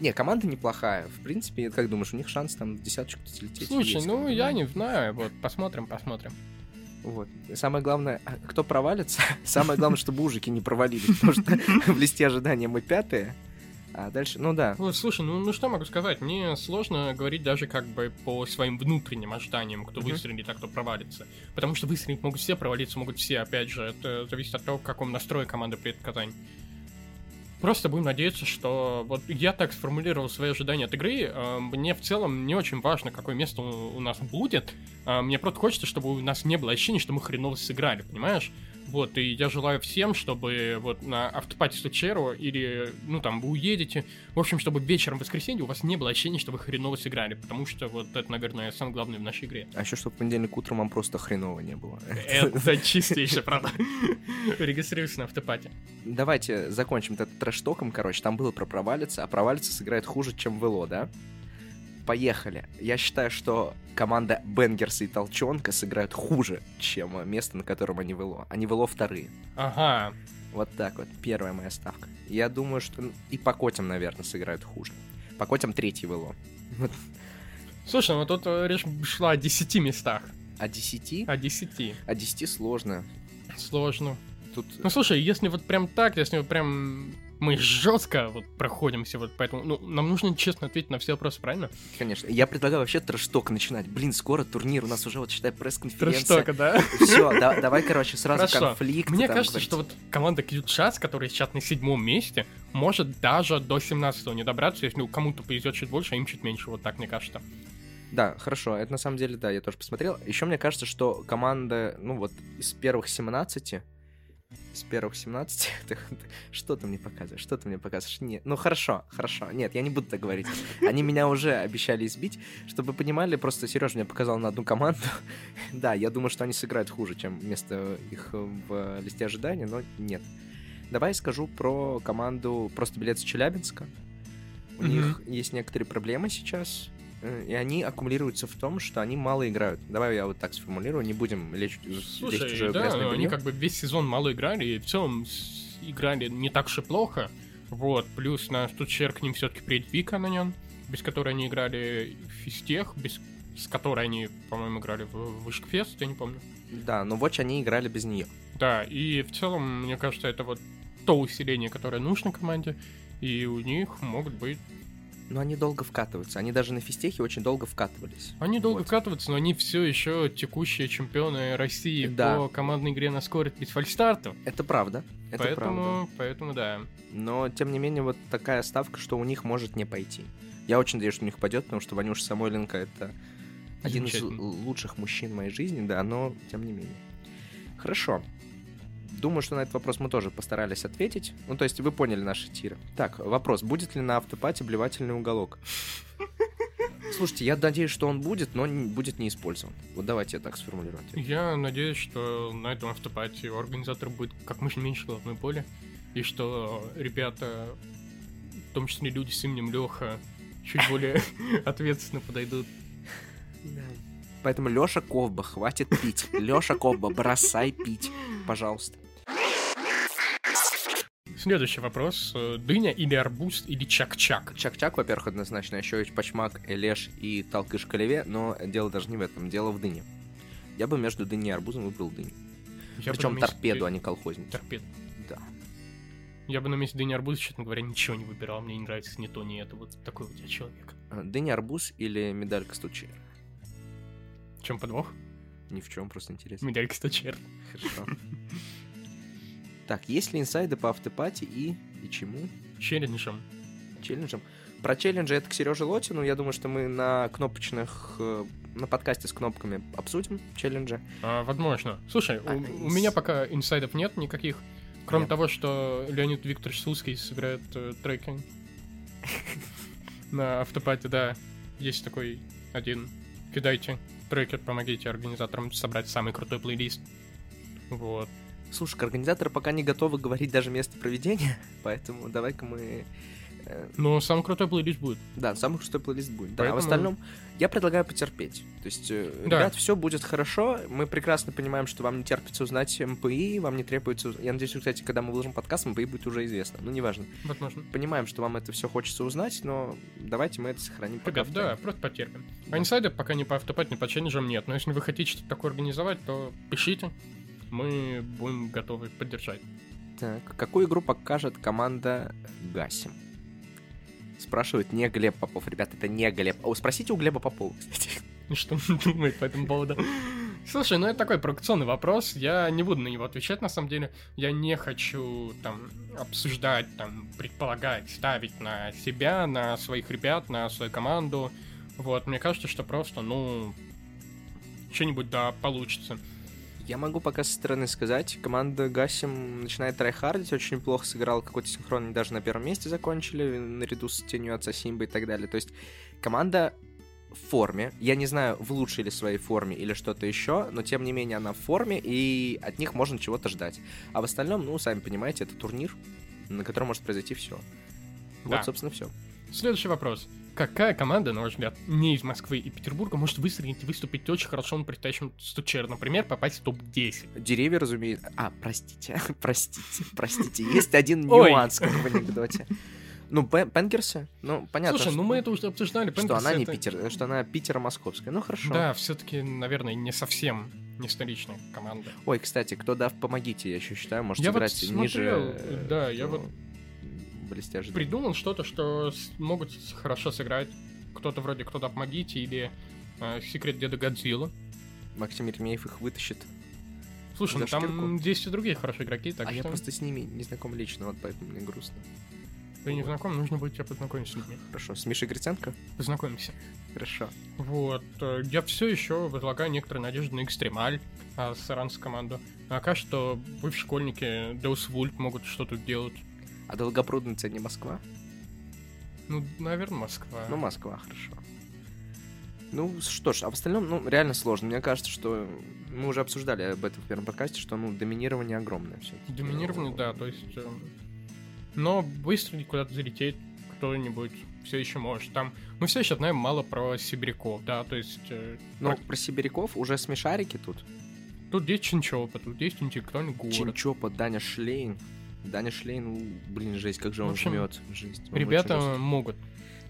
не, команда неплохая. В принципе, как думаешь, у них шанс там в десяточку залететь? Слушай, есть, ну, я не знаю, вот, посмотрим, посмотрим. Вот. Самое главное, а, кто провалится, самое главное, чтобы ужики не провалились, потому что в листе ожидания мы пятые, а дальше, ну да, Вот, слушай, ну, ну что могу сказать? Мне сложно говорить даже как бы по своим внутренним ожиданиям, кто Мгм. выстрелит, а кто провалится. Потому что выстрелить могут все, провалиться могут все. Опять же, это зависит от того, в каком настрое команды приедет в Казань. Просто будем надеяться, что... Вот я так сформулировал свои ожидания от игры. э, Мне в целом не очень важно, какое место у нас будет. А, Мне просто хочется, чтобы у нас не было ощущения, что мы хреново сыграли, понимаешь? Вот, и я желаю всем, чтобы вот на автопате Стучеру или, ну там, вы уедете, в общем, чтобы вечером в воскресенье у вас не было ощущения, что вы хреново сыграли, потому что вот это, наверное, самое главное в нашей игре. а еще чтобы в понедельник утром вам просто хреново не было. Это чистейшая правда. Регистрируйся на автопате. Давайте закончим этот трэш-током, короче, там было про провалиться, а провалиться сыграет хуже, чем в ЛО, да? Поехали. Я считаю, что команда Бенгерса и Толчонка сыграют хуже, чем э, место, на котором они в ЛО. Они в ЛО вторые. Ага. Вот так вот, первая моя ставка. Я думаю, что и по котям, наверное, сыграют хуже. По котям третий в ЛО. Слушай, ну тут э, речь шла о 10 местах. А 10? О 10. А 10 сложно. Сложно. Тут Ну слушай, если вот прям так, если вот прям мы жестко вот проходимся, вот поэтому, ну, нам нужно честно ответить на все вопросы, правильно? Конечно. Я предлагаю вообще трэш-ток начинать. Блин, скоро турнир, у нас уже, вот, считай, пресс-конференция. Трэштока, да? Все, давай, короче, сразу Хорошо. конфликт. Мне там кажется, говорить. что вот команда Кьютшас, которая сейчас на седьмом месте, может даже до 17 не добраться, если ну, кому-то повезет чуть больше, а им чуть меньше, вот так мне кажется. Да, хорошо, это на самом деле, да, я тоже посмотрел. Еще мне кажется, что команда, ну вот, из первых 17, из первых 17, ты- ты- что ты мне показываешь, что ты мне показываешь? Нет, ну хорошо, хорошо, нет, я не буду так говорить. Они меня уже обещали избить, чтобы вы понимали, просто Сережа мне показал на одну команду. Да, я думаю, что они сыграют хуже, чем вместо их в листе ожидания, но нет. Давай скажу про команду просто билет с Челябинска. У них есть некоторые проблемы сейчас, э, и они аккумулируются в том, что они мало играют. Давай я вот так сформулирую, не будем лечь, Слушай, чужое да, грязное они как бы весь сезон мало играли, и в целом играли не так и плохо. Вот, плюс на Стучер к ним все-таки приедет Вика на нем, без которой они играли в физтех, без с которой они, по-моему, играли в Вышкфест, я не помню. Да, но Watch они играли без нее. Да, и в целом, мне кажется, это вот то усиление, которое нужно команде, и у них могут быть но они долго вкатываются. Они даже на фистехе очень долго вкатывались. Они долго вот. вкатываются, но они все еще текущие чемпионы России да. по командной игре на скорость без фальстартов. Это правда. Это поэтому, правда. поэтому да. Но, тем не менее, вот такая ставка, что у них может не пойти. Я очень надеюсь, что у них пойдет, потому что Ванюша Самойленко это один из лучших мужчин в моей жизни, да, но тем не менее. Хорошо. Думаю, что на этот вопрос мы тоже постарались ответить. Ну, то есть вы поняли наши тиры. Так, вопрос. Будет ли на автопате блевательный уголок? Слушайте, я надеюсь, что он будет, но не, будет не использован. Вот давайте я так сформулирую. Я надеюсь, что на этом автопате у организатора будет как можно меньше головной боли, и что ребята, в том числе люди с именем Леха, чуть более ответственно подойдут. Поэтому Леша Ковба, хватит пить. Леша Ковба, бросай пить, пожалуйста. Следующий вопрос. Дыня или арбуз или чак-чак? Чак-чак, во-первых, однозначно. Еще есть пачмак, элеш и талкыш калеве, но дело даже не в этом, дело в дыне. Я бы между дыней и арбузом выбрал дыню. Я Причем торпеду, а не колхозницу. Торпеду. Да. Я бы на месте дыни арбуза, честно говоря, ничего не выбирал. Мне не нравится ни то, ни это. Вот такой вот я человек. А, дыня арбуз или медалька стучер? В чем подвох? Ни в чем, просто интересно. Медалька стучер. Хорошо. Так, есть ли инсайды по автопати и... и чему? Челленджем. Челленджем. Про челленджи это к Сереже Лотину. Я думаю, что мы на кнопочных... Э, на подкасте с кнопками обсудим челленджи. А, возможно. Слушай, а, у, из... у меня пока инсайдов нет никаких. Кроме нет. того, что Леонид Викторович Слуцкий собирает э, треки на автопате, да. Есть такой один. Кидайте треки, помогите организаторам собрать самый крутой плейлист. Вот. Слушай, организаторы пока не готовы говорить даже место проведения, поэтому давай-ка мы... Э, Но самый крутой плейлист будет. Да, самый крутой плейлист будет. Поэтому... Да, а в остальном я предлагаю потерпеть. То есть, э, да. ребят, все будет хорошо. Мы прекрасно понимаем, что вам не терпится узнать МПИ, вам не требуется... Я надеюсь, кстати, когда мы выложим подкаст, МПИ будет уже известно. Ну, неважно. Возможно. Понимаем, что вам это все хочется узнать, но давайте мы это сохраним. Ребят, да, просто потерпим. Да. А инсайды пока не по автопат, не по челленджам нет. Но если вы хотите что-то такое организовать, то пишите мы будем готовы поддержать. Так, какую игру покажет команда Гасим? Спрашивает не Глеб Попов. Ребят, это не Глеб. О, спросите у Глеба Попова, кстати. Что он думает по этому поводу? Слушай, ну это такой провокационный вопрос. Я не буду на него отвечать, на самом деле. Я не хочу там обсуждать, там, предполагать, ставить на себя, на своих ребят, на свою команду. Вот, мне кажется, что просто, ну, что-нибудь да получится. Я могу пока со стороны сказать, команда Гасим начинает трайхардить, очень плохо сыграла какой-то синхрон, они даже на первом месте закончили, наряду с тенью отца Симба и так далее. То есть команда в форме. Я не знаю, в лучшей ли своей форме или что-то еще, но тем не менее она в форме, и от них можно чего-то ждать. А в остальном, ну, сами понимаете, это турнир, на котором может произойти все. Да. Вот, собственно, все. Следующий вопрос. Какая команда, на ваш взгляд, не из Москвы и Петербурга, может выстрелить и выступить очень хорошо на предстоящем стучер? Например, попасть в топ-10? Деревья, разумеется. А, простите, простите, простите. Есть один нюанс, как в анекдоте. Ну, Пенгерсы, ну, понятно. Слушай, ну мы это уже обсуждали. Что она не Питер, что она Питера-московская. Ну, хорошо. Да, все-таки, наверное, не совсем не столичная команда. Ой, кстати, кто дав, помогите, я еще считаю, может я играть вот смотрел, ниже. Да, я вот блестяще. Придумал что-то, что могут хорошо сыграть. Кто-то вроде «Кто-то помогите» или э, «Секрет Деда Годзилла». Максим Еремеев их вытащит. Слушай, ну там есть и другие хорошие игроки, так а что... я просто с ними не знаком лично, вот поэтому мне грустно. Ты не знаком, нужно будет тебя познакомить с людьми. Хорошо, с Мишей Гриценко? Познакомимся. Хорошо. Вот, э, я все еще возлагаю некоторые надежды на Экстремаль, а, с команду. А пока что бывшие школьники Deus Vult могут что-то делать. А Долгопрудница не Москва? Ну, наверное, Москва. Ну, Москва, хорошо. Ну, что ж, а в остальном, ну, реально сложно. Мне кажется, что мы уже обсуждали об этом в первом подкасте, что, ну, доминирование огромное все Доминирование, да, то есть... Э, но быстро куда-то залететь кто-нибудь все еще может. Там мы все еще знаем мало про сибиряков, да, то есть... Э, ну, про... про сибиряков уже смешарики тут. Тут есть Чинчопа, тут есть интеллектуальный город. Чинчопа, Даня Шлейн. Даня Шлейн, блин, жесть, как же он общем, жмет. Жесть. Ребята могут.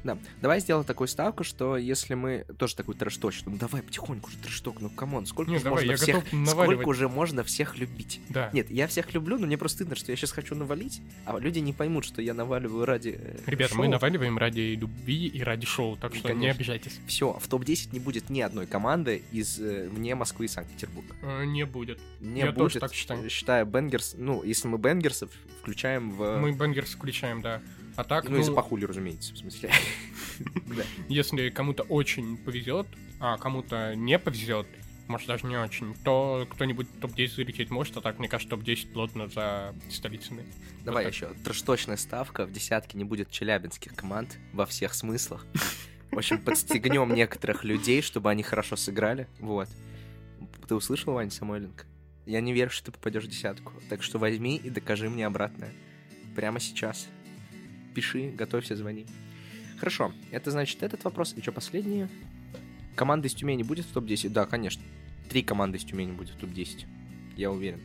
Да, давай сделаем такую ставку, что если мы тоже такой трэш-точим, ну давай потихоньку же трэш-ток, ну come on, сколько Не, уже давай, можно всех, сколько уже можно всех любить? Да. Нет, я всех люблю, но мне просто стыдно, что я сейчас хочу навалить, а люди не поймут, что я наваливаю ради э, Ребята, шоу. мы наваливаем ради любви и ради шоу, так что не Конечно. обижайтесь. Все, в топ-10 не будет ни одной команды из э, вне Москвы и Санкт-Петербурга. Э, Не будет. Не Я будет, тоже так считаю. считая Бенгерс, ну, если мы Бенгерсов включаем в... Мы Бенгерс включаем, да. А так, Ну, и за ну, пахули, разумеется, в смысле. Если кому-то очень повезет, а кому-то не повезет, может даже не очень, то кто-нибудь топ-10 залететь может, а так, мне кажется, топ-10 плотно за столицами. Давай так. еще. Трэш-точная ставка. В десятке не будет челябинских команд во всех смыслах. В общем, подстегнем некоторых людей, чтобы они хорошо сыграли. Вот. Ты услышал, Ваня Самойленко? Я не верю, что ты попадешь в десятку. Так что возьми и докажи мне обратное. Прямо сейчас. Пиши, готовься, звони. Хорошо, это значит этот вопрос. И что, последнее? Команда из Тюмени будет в топ-10? Да, конечно. Три команды из Тюмени будет в топ-10. Я уверен.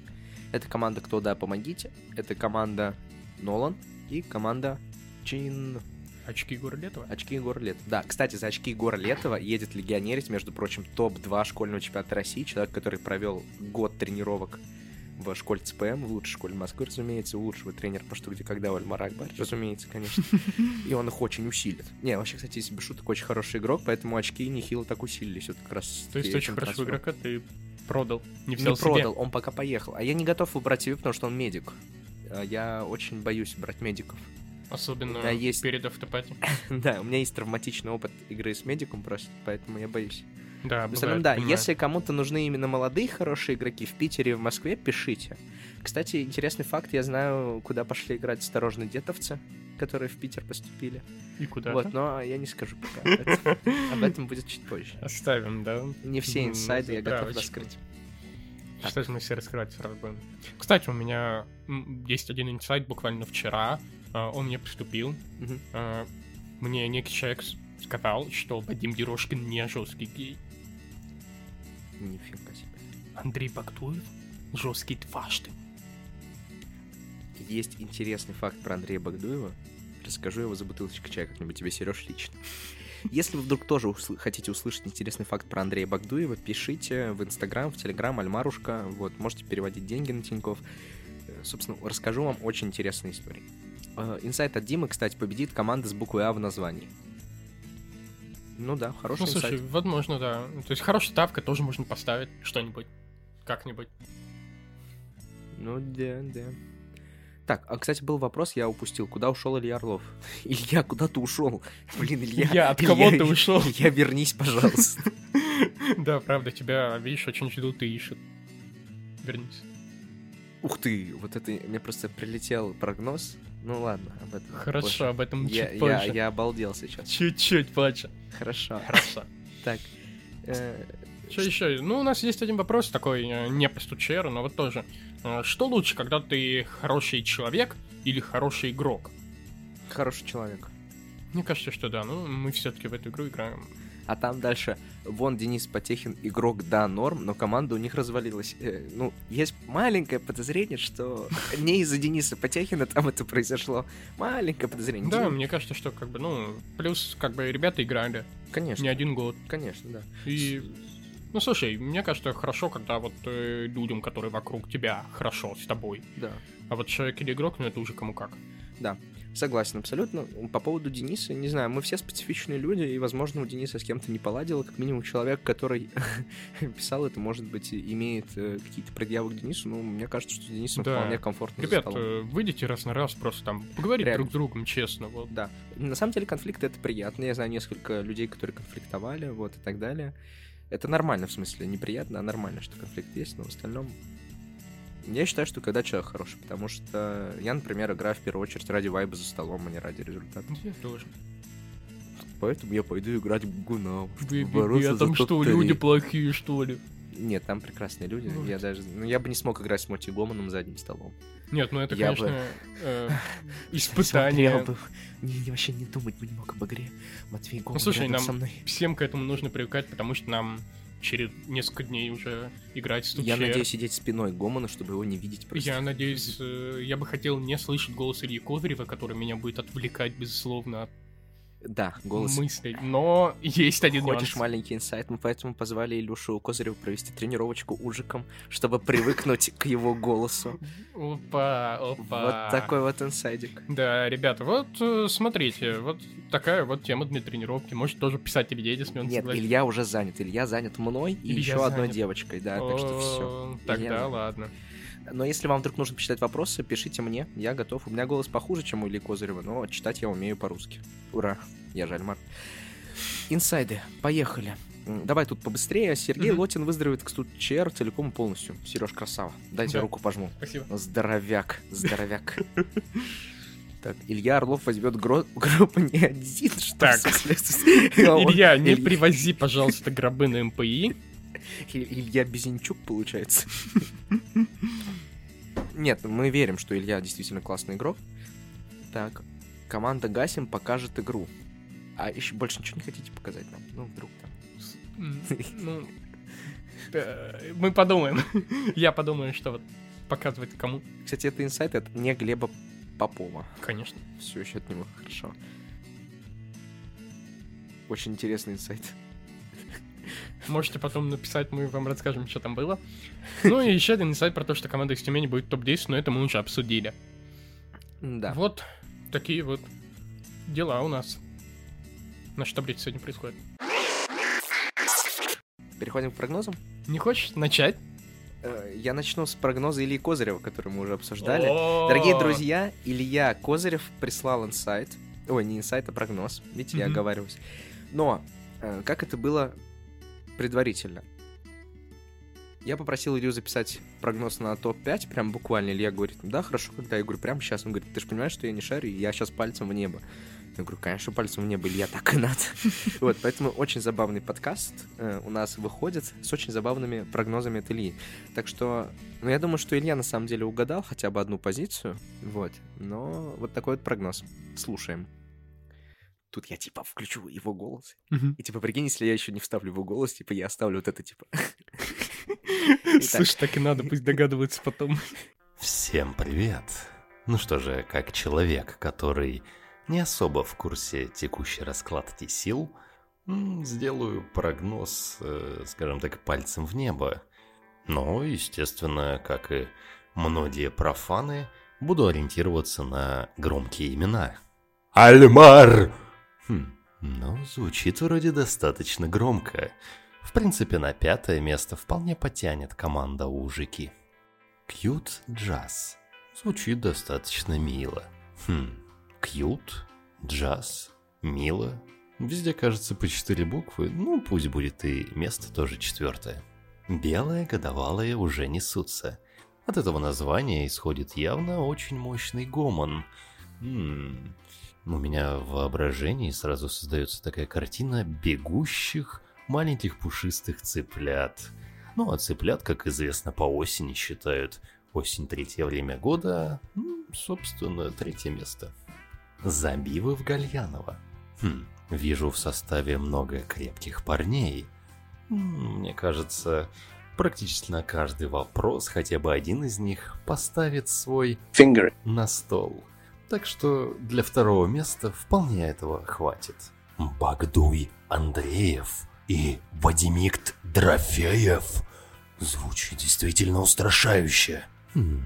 Это команда «Кто да, помогите». Это команда Нолан и команда Чин... Очки Горлетова? Очки Егора Летова. Да, кстати, за очки Егора Летова едет легионерить, между прочим, топ-2 школьного чемпионата России. Человек, который провел год тренировок в школе ЦПМ, в лучшей школе Москвы, разумеется, у лучшего тренера по что где когда Альмар Акбар, разумеется, конечно. И он их очень усилит. Не, вообще, кстати, если бы шуток, очень хороший игрок, поэтому очки нехило так усилились. Вот как раз То есть очень хорошего игрока ты продал, не Не взял себе. продал, он пока поехал. А я не готов его, потому что он медик. А Я очень боюсь брать медиков. Особенно есть. перед автопати. да, у меня есть травматичный опыт игры с медиком просто, поэтому я боюсь. Да, В остальном, бывает, да, понимаю. если кому-то нужны именно молодые хорошие игроки в Питере и в Москве, пишите. Кстати, интересный факт, я знаю, куда пошли играть осторожно детовцы, которые в Питер поступили. И куда? Вот, но я не скажу пока. Об этом, будет чуть позже. Оставим, да? Не все инсайды я готов раскрыть. Что же мы все раскрывать сразу будем? Кстати, у меня есть один инсайт буквально вчера. а, Он мне поступил. А, Мне некий человек сказал, что Вадим Ерошкин не жесткий гей. Нифига себе. Андрей Бактуев жесткий дважды. Есть интересный факт про Андрея Багдуева. Расскажу его за бутылочкой чая как-нибудь тебе, Сереж, лично. Если вы вдруг тоже усл- хотите услышать интересный факт про Андрея Багдуева, пишите в Инстаграм, в Телеграм, Альмарушка. Вот, можете переводить деньги на Тинькофф. Э, Собственно, расскажу вам очень интересные истории. Э, Инсайт от Димы, кстати, победит команда с буквой А в названии. Ну да, хороший Ну, слушай, инсайт. возможно, да. То есть хорошая ставка тоже можно поставить что-нибудь. Как-нибудь. Ну да, да. Так, а, кстати, был вопрос, я упустил. Куда ушел Илья Орлов? Илья, куда ты ушел? Блин, Илья. Илья, от кого ты ушел? Илья, вернись, пожалуйста. Да, правда, тебя, видишь, очень ждут и ищут. Вернись. Ух ты, вот это мне просто прилетел прогноз. Ну ладно, об этом. Хорошо, позже. об этом Я, чуть я, позже. я обалдел сейчас. Чуть-чуть позже. Хорошо. Хорошо. Так. э, Что еще? Ну, у нас есть один вопрос такой, э, не по стучеру, но вот тоже. Э, Что лучше, когда ты хороший человек или хороший игрок? Хороший человек. Мне кажется, что да. Ну, мы все-таки в эту игру играем. А там дальше, вон Денис Потехин, игрок, да, норм, но команда у них развалилась. Э, ну, есть маленькое подозрение, что не из-за Дениса Потехина там это произошло. Маленькое подозрение. Да, мне кажется, что как бы, ну, плюс как бы ребята играли конечно, не один год. конечно, да. И, ну, слушай, мне кажется, хорошо, когда вот э, людям, которые вокруг тебя, хорошо с тобой. Да. А вот человек или игрок, ну, это уже кому как. Согласен, абсолютно. По поводу Дениса, не знаю, мы все специфичные люди, и, возможно, у Дениса с кем-то не поладило. Как минимум, человек, который писал это, может быть, имеет э, какие-то предъявы к Денису. Ну, мне кажется, что с Денисом Да. вполне комфортно Ребят, э, выйдите раз на раз, просто там поговорить Реально. друг с другом, честно, вот. Да. На самом деле конфликт это приятно. Я знаю несколько людей, которые конфликтовали, вот и так далее. Это нормально, в смысле, неприятно, а нормально, что конфликт есть, но в остальном... Я считаю, что когда человек хороший, потому что я, например, играю в первую очередь ради вайба за столом, а не ради результата. Я тоже. Поэтому я пойду играть в чтобы бороться а там что, топ-3. люди плохие, что ли? Нет, там прекрасные люди. Ну, я даже... Ну, я бы не смог играть с Моти Гоманом за одним столом. Нет, ну это, Я бы- конечно, э, Смотрел испытание. бы. Не, не, вообще не думать бы не мог об игре. Матвей Гоман Ну, слушай, нам со мной. Всем к этому нужно привыкать, потому что нам через несколько дней уже играть с Я надеюсь сидеть спиной к Гоману, чтобы его не видеть просто. Я надеюсь, э, я бы хотел не слышать голос Ильи Козырева, который меня будет отвлекать, безусловно, от Да, голос. мыслей. Но есть один Хочешь нюанс. маленький инсайт? Мы поэтому позвали Илюшу Козыреву провести тренировочку ужиком, чтобы привыкнуть к его голосу. Опа, опа. Вот такой вот инсайдик. Да, ребята, вот э, смотрите, вот такая вот тема для тренировки. Может тоже писать Илье, если он Нет, согласен. Илья уже занят. Илья занят мной и Илья еще одной девочкой, да, так что все. Тогда ладно. Но если вам вдруг нужно почитать вопросы, пишите мне, я готов. У меня голос похуже, чем у Ильи Козырева, но читать я умею по-русски. Ура, я Жальмар. Инсайды, поехали. Давай тут побыстрее. Сергей Мгм. Лотин выздоровеет к стучер целиком и полностью. Сереж, красава. Дайте Да. руку пожму. Спасибо. Здоровяк, здоровяк. Так, Илья Орлов возьмет гро- группу не один, что Так. Илья, не привози, пожалуйста, гробы на МПИ. Иль- Илья Безенчук, получается. Нет, мы верим, что Илья действительно классный игрок. Так, команда Гасим покажет игру. А еще больше ничего не хотите показать нам? Ну, вдруг там. Ну, э, мы подумаем. Я подумаю, что вот показывать кому. Кстати, это инсайт от не Глеба Попова. Конечно. Все еще от него хорошо. Очень интересный инсайт. Можете потом написать, мы вам расскажем, что там было. Ну и еще один инсайт про то, что команда из Тюмени будет топ-10, но это мы уже обсудили. Да. Вот такие вот дела у нас. На что, блядь, сегодня происходит? Переходим к прогнозам. Не хочешь начать? Э, Я начну с прогноза Ильи Козырева, который мы уже обсуждали. О! Дорогие друзья, Илья Козырев прислал инсайт. Ой, не инсайт, а прогноз. Видите, я оговариваюсь. Но, э, как это было предварительно? Я попросил Илью записать прогноз на топ-5, прям буквально. Илья говорит, да, хорошо, когда? Я говорю, прямо сейчас. Он говорит, ты же понимаешь, что я не шарю, я сейчас пальцем в небо. Я говорю, конечно, пальцем в небо, Илья, так и надо. Вот, поэтому очень забавный подкаст э, у нас выходит с очень забавными прогнозами от Ильи. Так что, ну, я думаю, что Илья на самом деле угадал хотя бы одну позицию, вот. Но вот такой вот прогноз. Слушаем. Тут я, типа, включу его голос. Мгм. И, типа, прикинь, если я еще не вставлю его голос, типа, я оставлю вот это, типа... Слушай, так и надо, пусть догадываются потом. Всем привет! Ну что же, как человек, который не особо в курсе текущей раскладки сил, сделаю прогноз, э, скажем так, пальцем в небо. Но, естественно, как и многие профаны, буду ориентироваться на громкие имена. Альмар! Хм, ну, звучит вроде достаточно громко. В принципе, на пятое место вполне потянет команда Ужики. Кьют джаз. Звучит достаточно мило. Хм, кьют, джаз, мило. Везде кажется по четыре буквы, ну пусть будет и место тоже четвертое. Белые годовалые уже несутся. От этого названия исходит явно очень мощный гомон. М, у меня в воображении сразу создается такая картина бегущих маленьких пушистых цыплят. Ну, а цыплят, как известно, по осени считают осень третье время года, м, собственно, третье место. Забивы в Гальянова. Хм, вижу в составе много крепких парней. Мне кажется, практически на каждый вопрос хотя бы один из них поставит свой Finger. на стол. Так что для второго места вполне этого хватит. Багдуй Андреев и Вадимикт Дрофеев. Звучит действительно устрашающе. Хм,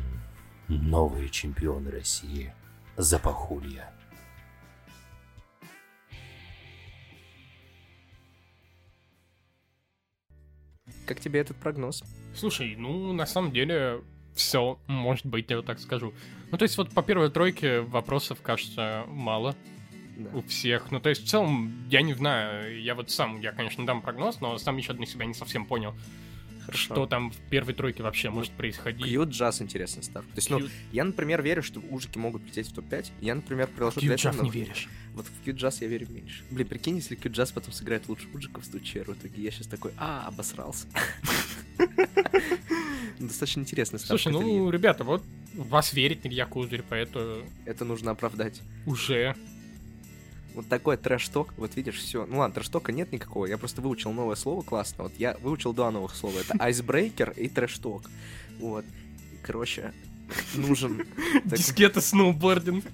Новые чемпионы России. Запахулья. Как тебе этот прогноз? Слушай, ну, на самом деле, все может быть, я вот так скажу. Ну, то есть, вот по первой тройке вопросов, кажется, мало Да. у всех. Ну, то есть, в целом, я не знаю, я вот сам, я, конечно, дам прогноз, но сам еще для себя не совсем понял, Хорошо. что там в первой тройке вообще может происходить. Кьют джаз интересная ставка. То есть, ну, Кьют- я, например, верю, что ужики могут лететь в топ-5. Я, например, приложу для Кьют этого джаз не веришь. Вот в Кьют джаз я верю меньше. Блин, прикинь, если Кьют джаз потом сыграет лучше ужиков в стучер, в итоге я сейчас такой, а, обосрался. Достаточно интересная ставка. Слушай, ну, ребята, вот вас верит Илья Кузырь, поэтому Это нужно оправдать. уже... Вот такой трэш-ток, вот видишь, все. Ну ладно, трэш-тока нет никакого, я просто выучил новое слово классно. Вот я выучил два новых слова. Это айсбрейкер и трэш-ток. Вот. И, короче, нужен... Дискета сноубординг.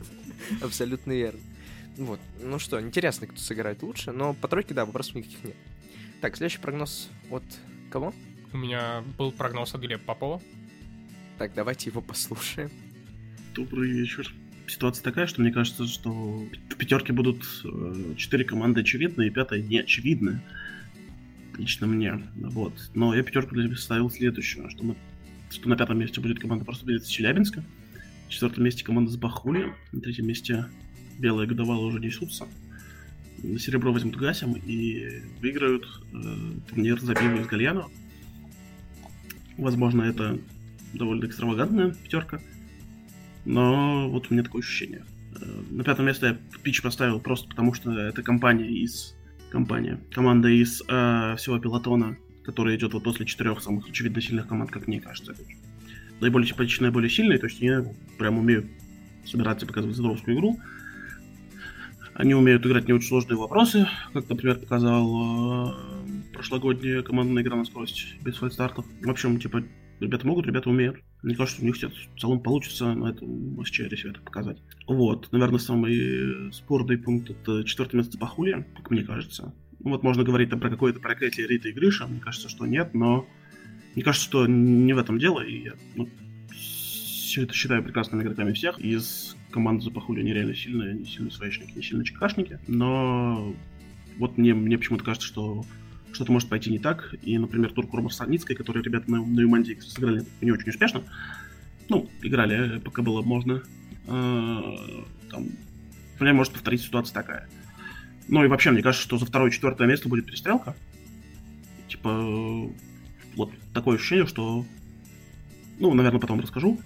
Абсолютно верно. Вот. Ну что, интересно, кто сыграет лучше, но по тройке, да, вопросов никаких нет. Так, следующий прогноз от кого? У меня был прогноз от Глеба Попова. Так, давайте его послушаем. Добрый вечер. Ситуация такая, что мне кажется, что в пятерке будут э, четыре команды очевидные, и пятая не очевидная. Лично мне. Вот. Но я пятерку для себя ставил следующую, что, мы, что на пятом месте будет команда просто будет из Челябинска, на четвертом месте команда с Бахули, на третьем месте белые годовалы уже несутся. На серебро возьмут Гасем и выиграют э, турнир за пиво из Гальянова. Возможно, это довольно экстравагантная пятерка. Но вот у меня такое ощущение. Э, на пятом месте я пич поставил просто потому, что это компания из... Компания. Команда из э, всего пилотона, которая идет вот после четырех самых очевидно сильных команд, как мне кажется. Наиболее симпатичные, наиболее сильные, то есть они прям умеют собираться и показывать здоровскую игру. Они умеют играть не очень сложные вопросы, как, например, показал э, прошлогодняя командная игра на скорость без фальстартов. В общем, типа, ребята могут, ребята умеют. Мне кажется, что у них сейчас в целом получится на этом СЧР это показать. Вот, наверное, самый спорный пункт это четвертое место по хули, как мне кажется. Ну, вот можно говорить там про какое-то проклятие Рита и Гриша, мне кажется, что нет, но мне кажется, что не в этом дело, и я ну, все это считаю прекрасными игроками всех. Из команды Запахули они реально сильные, они сильные своечники, не сильные чекашники, но вот мне, мне почему-то кажется, что что-то может пойти не так. И, например, тур Курма Саницкой, который ребята на, на Юманде сыграли не очень успешно. Ну, играли, пока было можно. Э, там, например, может повторить ситуация такая. Ну и вообще, мне кажется, что за второе и четвертое место будет перестрелка. Типа, вот такое ощущение, что... Ну, наверное, потом расскажу.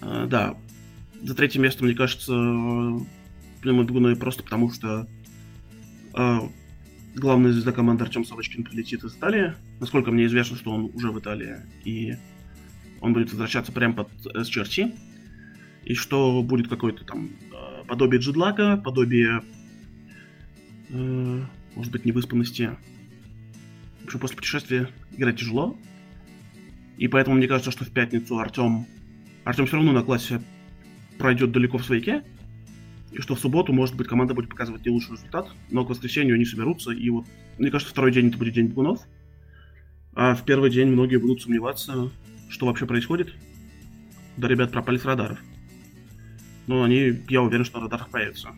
А, да, за третье место, мне кажется, Племон просто потому, что а, главная звезда команды Артем Савочкин прилетит из Италии. Насколько мне известно, что он уже в Италии, и он будет возвращаться прямо под SGRT. И что будет какое-то там э, подобие джедлака, подобие, э, может быть, невыспанности. В общем, после путешествия играть тяжело. И поэтому мне кажется, что в пятницу Артем... Артем все равно на классе пройдет далеко в свояке, и что в субботу, может быть, команда будет показывать не лучший результат, но к воскресенью они соберутся, и вот, мне кажется, второй день это будет день бегунов, а в первый день многие будут сомневаться, что вообще происходит, да ребят пропали с радаров. Но они, я уверен, что на радарах появятся.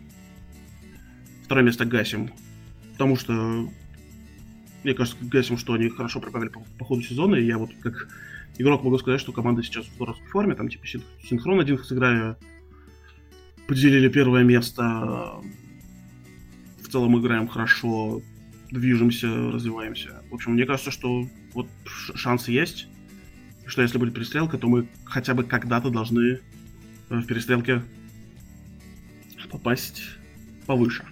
Второе место гасим, потому что мне кажется, гасим, что они хорошо пропали по, по ходу сезона, и я вот как игрок могу сказать, что команда сейчас в здоровской форме, там типа синхрон один сыграю, поделили первое место. В целом играем хорошо, движемся, развиваемся. В общем, мне кажется, что вот шансы есть. Что если будет перестрелка, то мы хотя бы когда-то должны э, в перестрелке попасть повыше.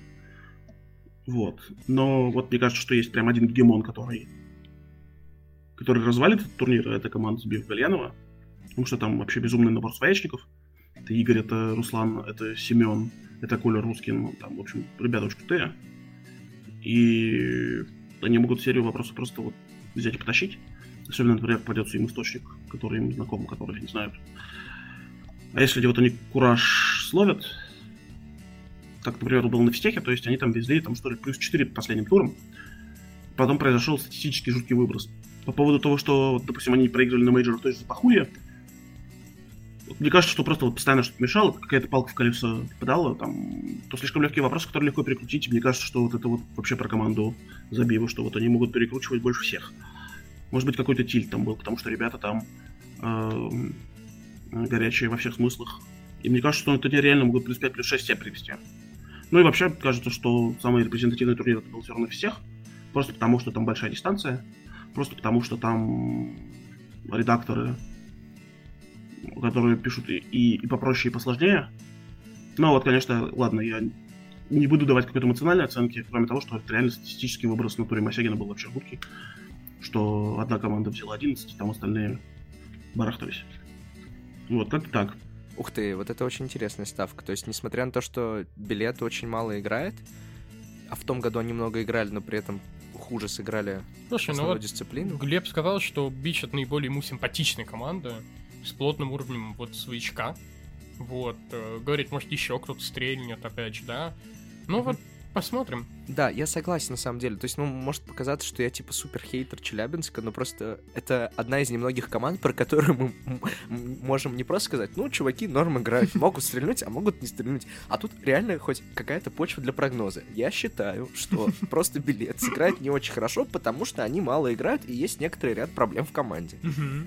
Вот. Но вот мне кажется, что есть прям один гегемон, который который развалит этот турнир, это команда Сбив Гальянова. Потому что там вообще безумный набор своячников. Это Игорь, это Руслан, это Семен, это Коля Рускин. Ну, там, в общем, ребята очень крутые. И они могут серию вопросов просто вот взять и потащить. Особенно, например, попадется им источник, который им знаком, который не знают. А если вот они кураж словят, как, например, был на физтехе, то есть они там везли, там что ли, плюс 4 последним туром. Потом произошел статистически жуткий выброс. По поводу того, что, допустим, они проигрывали на мейджорах той же Запахуе, мне кажется, что просто вот постоянно что-то мешало, какая-то палка в колесо попадала, там, то слишком легкие вопросы, которые легко перекрутить. Мне кажется, что вот это вот вообще про команду Забива, что вот они могут перекручивать больше всех. Может быть, какой-то тильт там был, потому что ребята там э, горячие во всех смыслах. И мне кажется, что это реально могут плюс 5, плюс 6 все привести. Ну и вообще, кажется, что самый репрезентативный турнир это был все равно всех. Просто потому, что там большая дистанция. Просто потому, что там редакторы которые пишут и, и попроще, и посложнее. Но вот, конечно, ладно, я не буду давать какой-то эмоциональной оценки, кроме того, что это реально статистический выброс на туре Масягина был вообще жуткий. Что одна команда взяла 11, там остальные барахтались. Вот, как-то так. Ух ты, вот это очень интересная ставка. То есть, несмотря на то, что билет очень мало играет, а в том году они много играли, но при этом хуже сыграли Слушай, ну вот дисциплину. Глеб сказал, что Бич это наиболее ему симпатичная команда с плотным уровнем вот своячка. Вот, э, говорит, может, еще кто-то стрельнет, опять же, да. Ну вот, посмотрим. Да, я согласен, на самом деле. То есть, ну, может показаться, что я типа супер хейтер Челябинска, но просто это одна из немногих команд, про которую мы можем не просто сказать, ну, чуваки норм играют, могут стрельнуть, а могут не стрельнуть. А тут реально хоть какая-то почва для прогноза. Я считаю, что просто билет сыграет не очень хорошо, потому что они мало играют, и есть некоторый ряд проблем в команде.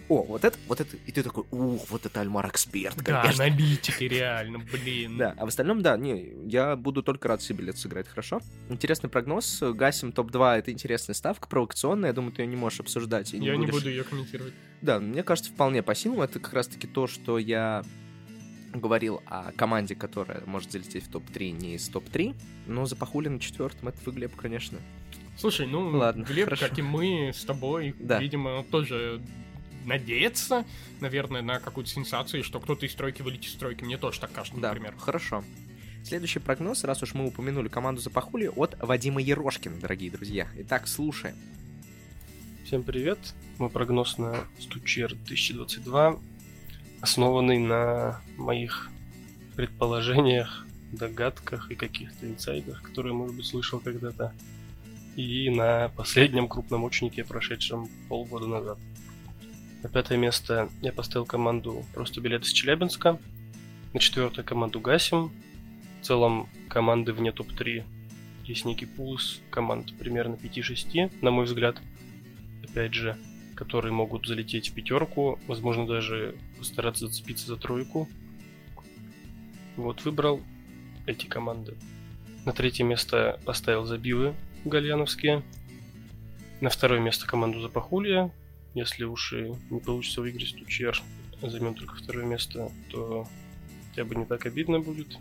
О, вот это, вот это, и ты такой, ух, вот это Альмар эксперт, Да, аналитики, реально, блин. Да, а в остальном, да, не, я буду только рад, если билет сыграет хорошо. Интересный прогноз. Гасим топ-2 — это интересная ставка, провокационная. Я думаю, ты ее не можешь обсуждать. Я не будешь- буду ее комментировать. Да, мне кажется, вполне по силам. Это как раз-таки то, что я говорил о команде, которая может залететь в топ-3 не из топ-3. Но запахули на четвертом, это вы, Глеб, конечно. Слушай, ну, Ладно, Глеб, хорошо. как и мы с тобой, Да. видимо, тоже надеется, наверное, на какую-то сенсацию, что кто-то из стройки вылетит из стройки. Мне тоже так кажется, Да, например. хорошо. Следующий прогноз, раз уж мы упомянули команду Запахули, от Вадима Ерошкина, дорогие друзья. Итак, слушаем. Всем привет. Мой прогноз на Стучер 2022 основанный на моих предположениях, догадках и каких-то инсайдах, которые, может быть, слышал когда-то. И на последнем крупном ученике, прошедшем полгода назад. На пятое место я поставил команду просто билет из Челябинска. На четвертое команду Гасим. Целом команды вне топ-3 есть некий пул команд примерно 5-6, на мой взгляд опять же, которые могут залететь в пятерку, возможно, даже постараться зацепиться за тройку. Вот, выбрал эти команды. На третье место поставил забивы гальяновские. На второе место команду Запахулья. Если уж и не получится выиграть Стучер, а займем только второе место, то хотя бы не так обидно будет.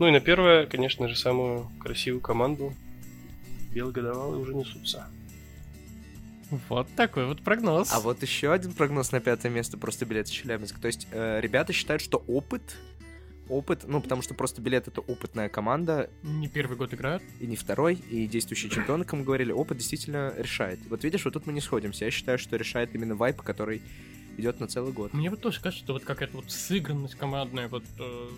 Ну и на первое, конечно же, самую красивую команду белые годовалые уже несутся. Вот такой вот прогноз. А вот еще один прогноз на пятое место, просто билет из Челябинска. То есть э, ребята считают, что опыт, опыт, ну, потому что просто билет — это опытная команда, Не первый год играют. и не второй, и действующие чемпионы, как мы говорили, опыт действительно решает. Вот видишь, вот тут мы не сходимся. Я считаю, что решает именно вайп, который идет на целый год. Мне вот тоже кажется, что вот какая-то вот сыгранность командная, вот, э,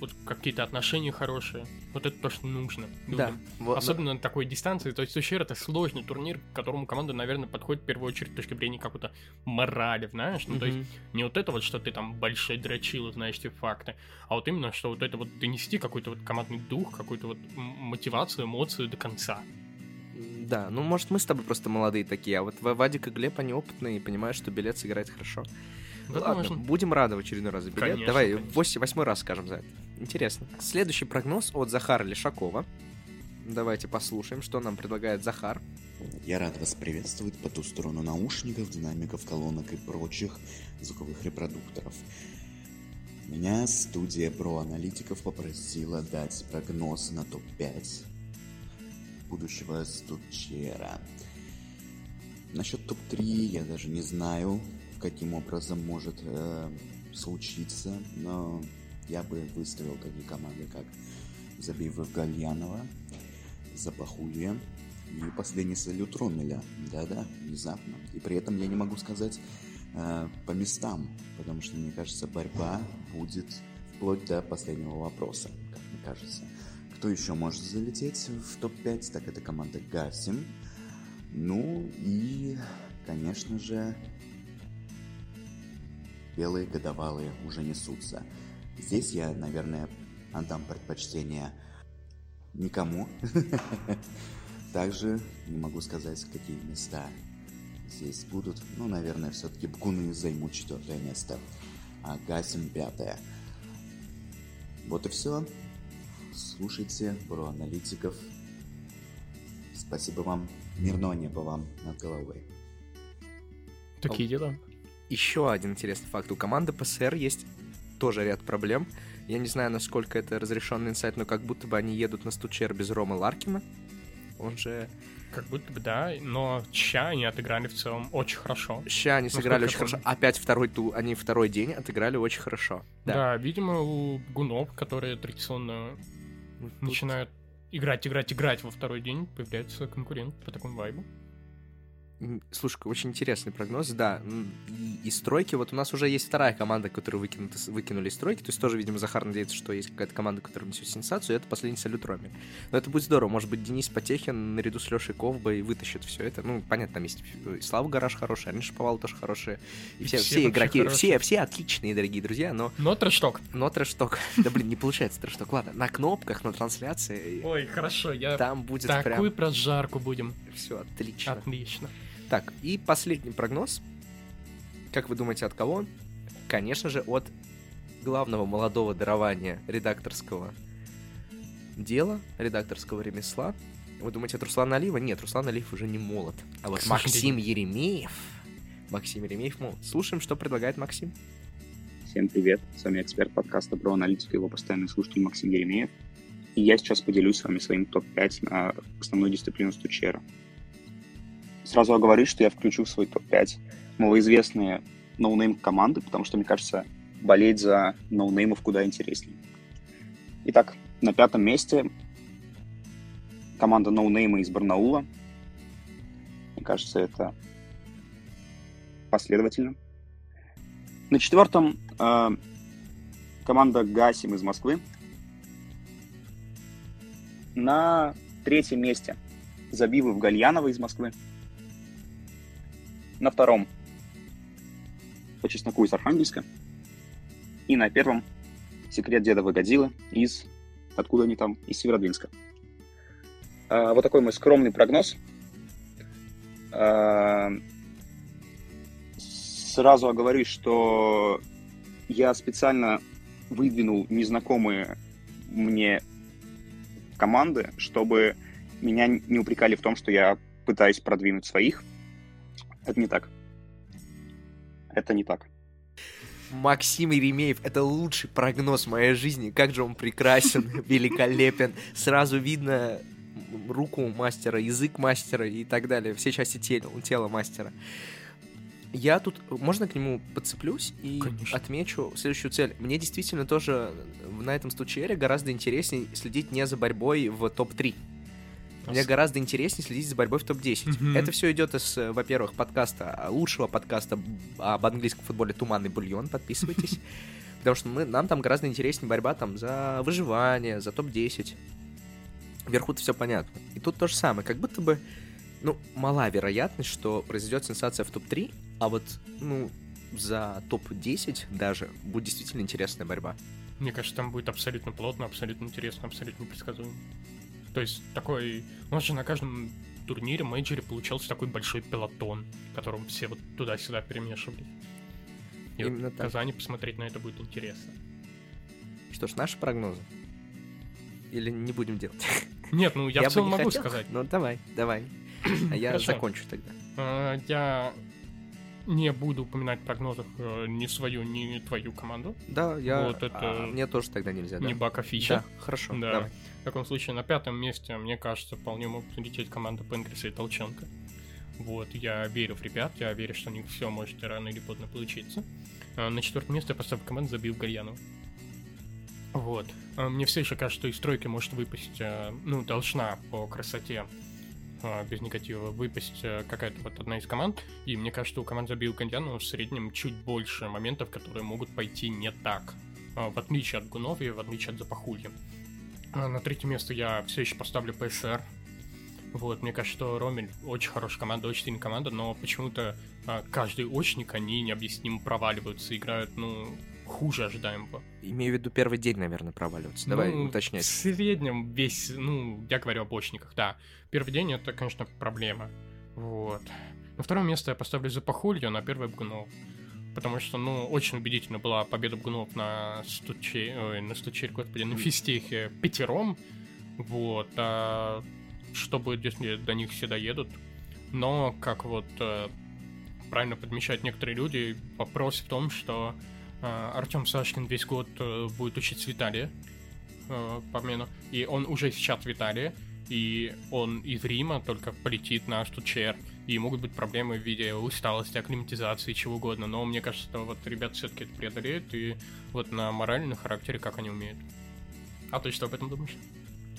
вот какие-то отношения хорошие. Вот это то, что нужно. Да. Вот, Особенно на такой дистанции. То есть Сушер это сложный турнир, к которому команда, наверное, подходит в первую очередь с точки зрения какой-то морали, знаешь? Ну, то есть не вот это вот, что ты там большой дрочил, знаешь, эти факты, а вот именно, что вот это вот донести какой-то вот командный дух, какую-то вот мотивацию, эмоцию до конца. Да, ну, может, мы с тобой просто молодые такие, а вот Вадик и Глеб, они опытные и понимают, что билет сыграет хорошо. Ну Ладно, Возможно. будем рады в очередной раз за билет. Конечно, Давай конечно. восемь- восьмой раз скажем за это. Интересно. Следующий прогноз от Захара Лешакова. Давайте послушаем, что нам предлагает Захар. Я рад вас приветствовать по ту сторону наушников, динамиков, колонок и прочих звуковых репродукторов. Меня студия Про Аналитиков попросила дать прогноз на топ-5 будущего Стучера. Насчет топ-3 я даже не знаю, каким образом может э, случиться, но я бы выставил такие команды, как Забивов Гальянова, Запахулье и последний салют Ромеля. Да-да, внезапно. И при этом я не могу сказать э, по местам, потому что, мне кажется, борьба будет вплоть до последнего вопроса, как мне кажется. Кто еще может залететь в топ-5, так это команда Гасим. Ну и, конечно же, белые годовалые уже несутся. Здесь я, наверное, отдам предпочтение никому. Также не могу сказать, какие места здесь будут. Ну, наверное, все-таки Бгуны займут четвертое место, а Гасим пятое. Вот и все. Слушайте про аналитиков. Спасибо вам. Мирного неба вам над головой. Такие дела. Еще один интересный факт. У команды ПСР есть тоже ряд проблем. Я не знаю, насколько это разрешенный инсайт, но как будто бы они едут на стучер без Ромы Ларкина. Он же... Как будто бы да, но ща они отыграли в целом очень хорошо. Ща они сыграли очень хорошо. Опять второй ту, они второй день отыграли очень хорошо. Да, видимо, у гунов, которые традиционно тут- начинают играть, играть, играть во второй день, появляется конкурент по такому вайбу. Слушай, очень интересный прогноз, да. И, и стройки, вот у нас уже есть вторая команда, которую выкинуты, с- выкинули из стройки, то есть тоже, видимо, Захар надеется, что есть какая-то команда, которая несет сенсацию, и это последний салют Роме. Но это будет здорово, может быть, Денис Потехин наряду с Лешей Ковбой вытащит все это. Ну, понятно, там есть и Слава Гараж хороший, Алина Шаповал тоже хорошие, и все, Все все, игроки, хорошие. все, все отличные, дорогие друзья, но, Но трэшток. но трэшток, да блин, не получается трэшток, ладно, на кнопках, на трансляции, Ой, хорошо, я там будет такую прям прожарку будем. все отлично. Отлично. Так, и последний прогноз. Как вы думаете, от кого? Конечно же, от главного молодого дарования редакторского дела, редакторского ремесла. Вы думаете, от Руслана Алиева? Нет, Руслан Алиев уже не молод. А вот Максим Еремеев... Максим Еремеев молод. Слушаем, что предлагает Максим. Всем привет, с вами эксперт подкаста про аналитику и его постоянный слушатель Максим Еремеев. И я сейчас поделюсь с вами своим топ-5 на основную дисциплину СтудЧРа. Сразу оговорюсь, что я включу в свой топ-5 малоизвестные no-name команды, потому что, мне кажется, болеть за ноунеймов куда интереснее. Итак, на пятом месте команда ноунейма из Барнаула. Мне кажется, это последовательно. На четвертом э, команда Гасим из Москвы. На третьем месте Забивы Гальянова из Москвы. На втором по чесноку из Архангельска. И на первом секрет деда Годзиллы из... Откуда они там? Из Северодвинска. А, вот такой мой скромный прогноз. А, сразу оговорюсь, что я специально выдвинул незнакомые мне команды, чтобы меня не упрекали в том, что я пытаюсь продвинуть своих. Это не так. Это не так. Максим Еремеев — это лучший прогноз моей жизни. Как же он прекрасен, великолепен. Сразу видно руку мастера, язык мастера и так далее. Все части тела, тела мастера. Я тут, можно к нему подцеплюсь и Конечно. отмечу следующую цель. Мне действительно тоже на этом стучере гораздо интереснее следить не за борьбой в топ-3. Мне гораздо интереснее следить за борьбой в топ-10. Мгм. Это все идет из, э, во-первых, подкаста, а, лучшего подкаста об английском футболе «Туманный бульон». Подписывайтесь. Потому что мы, нам там гораздо интереснее борьба там за выживание, за топ-10. Вверху-то все понятно. И тут то же самое. Как будто бы, ну, мала вероятность, что произойдет сенсация в топ-3, а вот, ну, за топ-10 даже будет действительно интересная борьба. Мне кажется, там будет абсолютно плотно, абсолютно интересно, абсолютно непредсказуемо. То есть такой... У нас же на каждом турнире, мейджоре получался такой большой пелотон, в котором все вот туда-сюда перемешивались. И вот Именно в так. Казани посмотреть на это будет интересно. Что ж, наши прогнозы. Или не будем делать? Нет, ну я, бы в целом не могу хотел. сказать. Ну, давай, давай. А я Хорошо. закончу тогда. А, Я не буду упоминать в прогнозах э, ни свою, ни твою команду. Да, я... Вот это- а, мне тоже тогда нельзя, да? Ни Бака Фича. Да, хорошо, Да. давай. Таком случае, на пятом месте, мне кажется, вполне могут лететь команда Пенгриса и Толченко. Вот, я верю в ребят, я верю, что у них все может рано или поздно получиться. А На четвертое место я поставлю команду забил Гальянова. Вот. А Мне все еще кажется, что из тройки может выпасть, э, ну, должна по красоте, а, без негатива, выпасть какая-то вот одна из команд. И мне кажется, у команд забил Гальянова в среднем чуть больше моментов, которые могут пойти не так. А, В отличие от Гунов и в отличие от Запахулья. А На третье место я все еще поставлю ПСР. Вот, мне кажется, что Ромель очень хорошая команда, очень сильная команда, но почему-то а, каждый очник, они необъяснимо проваливаются, играют, ну, хуже ожидаемого. Имею в виду первый день, наверное, проваливаться. Давай Ну, В уточнять. среднем весь, ну, я говорю об очниках, да. Первый день это, конечно, проблема. Вот. На второе место я поставлю Запахулью, на первое Бгунов. Потому что, ну, очень убедительно была победа Бгунов на стуче... Ой, на стучере, господи, на фистехе пятером. Вот. А что будет, если до них все доедут? Но, как вот э, правильно подмечают некоторые люди, вопрос в том, что Артем Сашкин весь год э, будет учить Виталия э, по обмену. И он уже сейчас в и он из Рима только полетит на Стучер. И могут быть проблемы в виде усталости, акклиматизации, чего угодно. Но мне кажется, что вот ребята все-таки это преодолеют, и вот на моральном характере, как они умеют. А ты что об этом думаешь?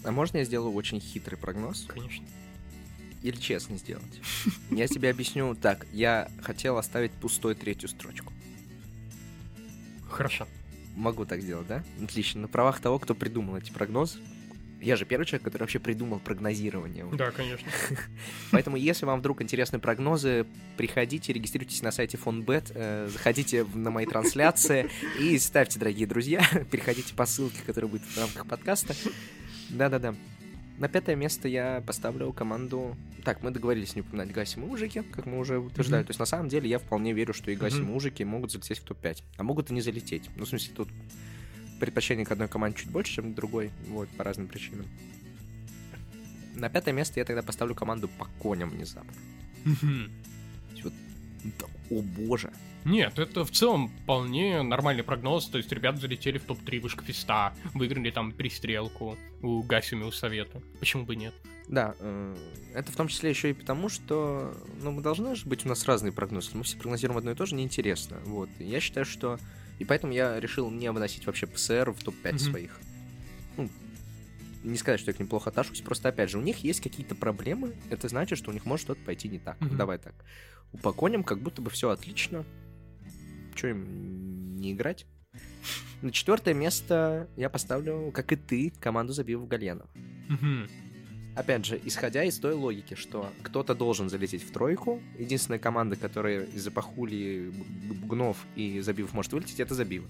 А можно я сделаю очень хитрый прогноз? Конечно. или честно сделать? Я тебе объясню так. Я хотел оставить пустой третью строчку. Хорошо. Могу так сделать, да? Отлично. На правах того, кто придумал эти прогнозы. Я же первый человек, который вообще придумал прогнозирование. Да, конечно. Поэтому, если вам вдруг интересны прогнозы, приходите, регистрируйтесь на сайте Фонбет, э, заходите на мои трансляции и ставьте, дорогие друзья, переходите по ссылке, которая будет в рамках подкаста. Да-да-да. На пятое место я поставлю команду... Так, мы договорились не упоминать Гасим и Мужики, как мы уже утверждали. Мгм. То есть, на самом деле, я вполне верю, что и Гасим и. Мужики могут залететь в топ-5. А могут и не залететь. Ну, в смысле, тут предпочтение к одной команде чуть больше, чем к другой. Вот, по разным причинам. На пятое место я тогда поставлю команду по коням внезапно. Да, о боже. Нет, это в целом вполне нормальный прогноз. То есть ребята залетели в топ-3 вышка феста, выиграли там пристрелку у Гасими у Совета. Почему бы нет? Да, э, это в том числе еще и потому, что ну, мы должны же быть у нас разные прогнозы. Мы все прогнозируем одно и то же, неинтересно. Вот. Я считаю, что... И поэтому я решил не выносить вообще ПСР в топ-5 Мгм. своих. Ну, не сказать, что я к ним плохо отношусь, просто, опять же, у них есть какие-то проблемы, это значит, что у них может что-то пойти не так. Мгм. Давай так. У Поконям как будто бы все отлично. Че им не играть? На четвертое место я поставлю, как и ты, команду забив в Гальянов. Опять же, исходя из той логики, что кто-то должен залететь в тройку, единственная команда, которая из-за пахули, бгунов и забивов может вылететь, это забивы.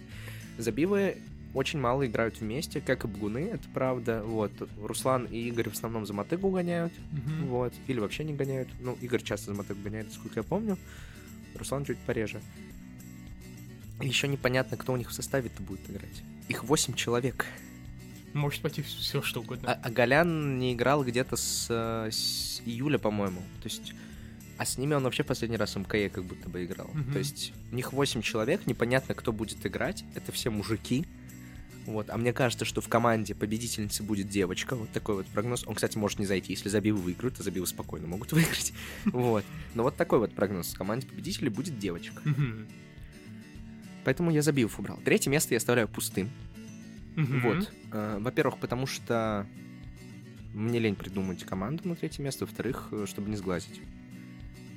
Забивы очень мало играют вместе, как и бгуны, это правда. Вот. Руслан и Игорь в основном за мотыгу гоняют, Мгм. вот. Или вообще не гоняют. Ну, Игорь часто за мотыгу гоняет, насколько я помню. Руслан чуть пореже. Еще непонятно, кто у них в составе-то будет играть. Их 8 человек. Может пойти все что угодно. А, а Голян не играл где-то с, э, с июля, по-моему. То есть... А с ними он вообще последний раз в МКЕ как будто бы играл. Мгм. То есть у них 8 человек, непонятно, кто будет играть. Это все мужики. Вот. А мне кажется, что в команде победительницы будет девочка. Вот такой вот прогноз. Он, кстати, может не зайти. Если забивы выиграют, а забивы спокойно могут выиграть. Вот. Но вот такой вот прогноз. В команде победителей будет девочка. Поэтому я забивов убрал. Третье место я оставляю пустым. Мгм. Вот. Э, Во-первых, потому что мне лень придумать команду на третье место. Во-вторых, э, чтобы не сглазить.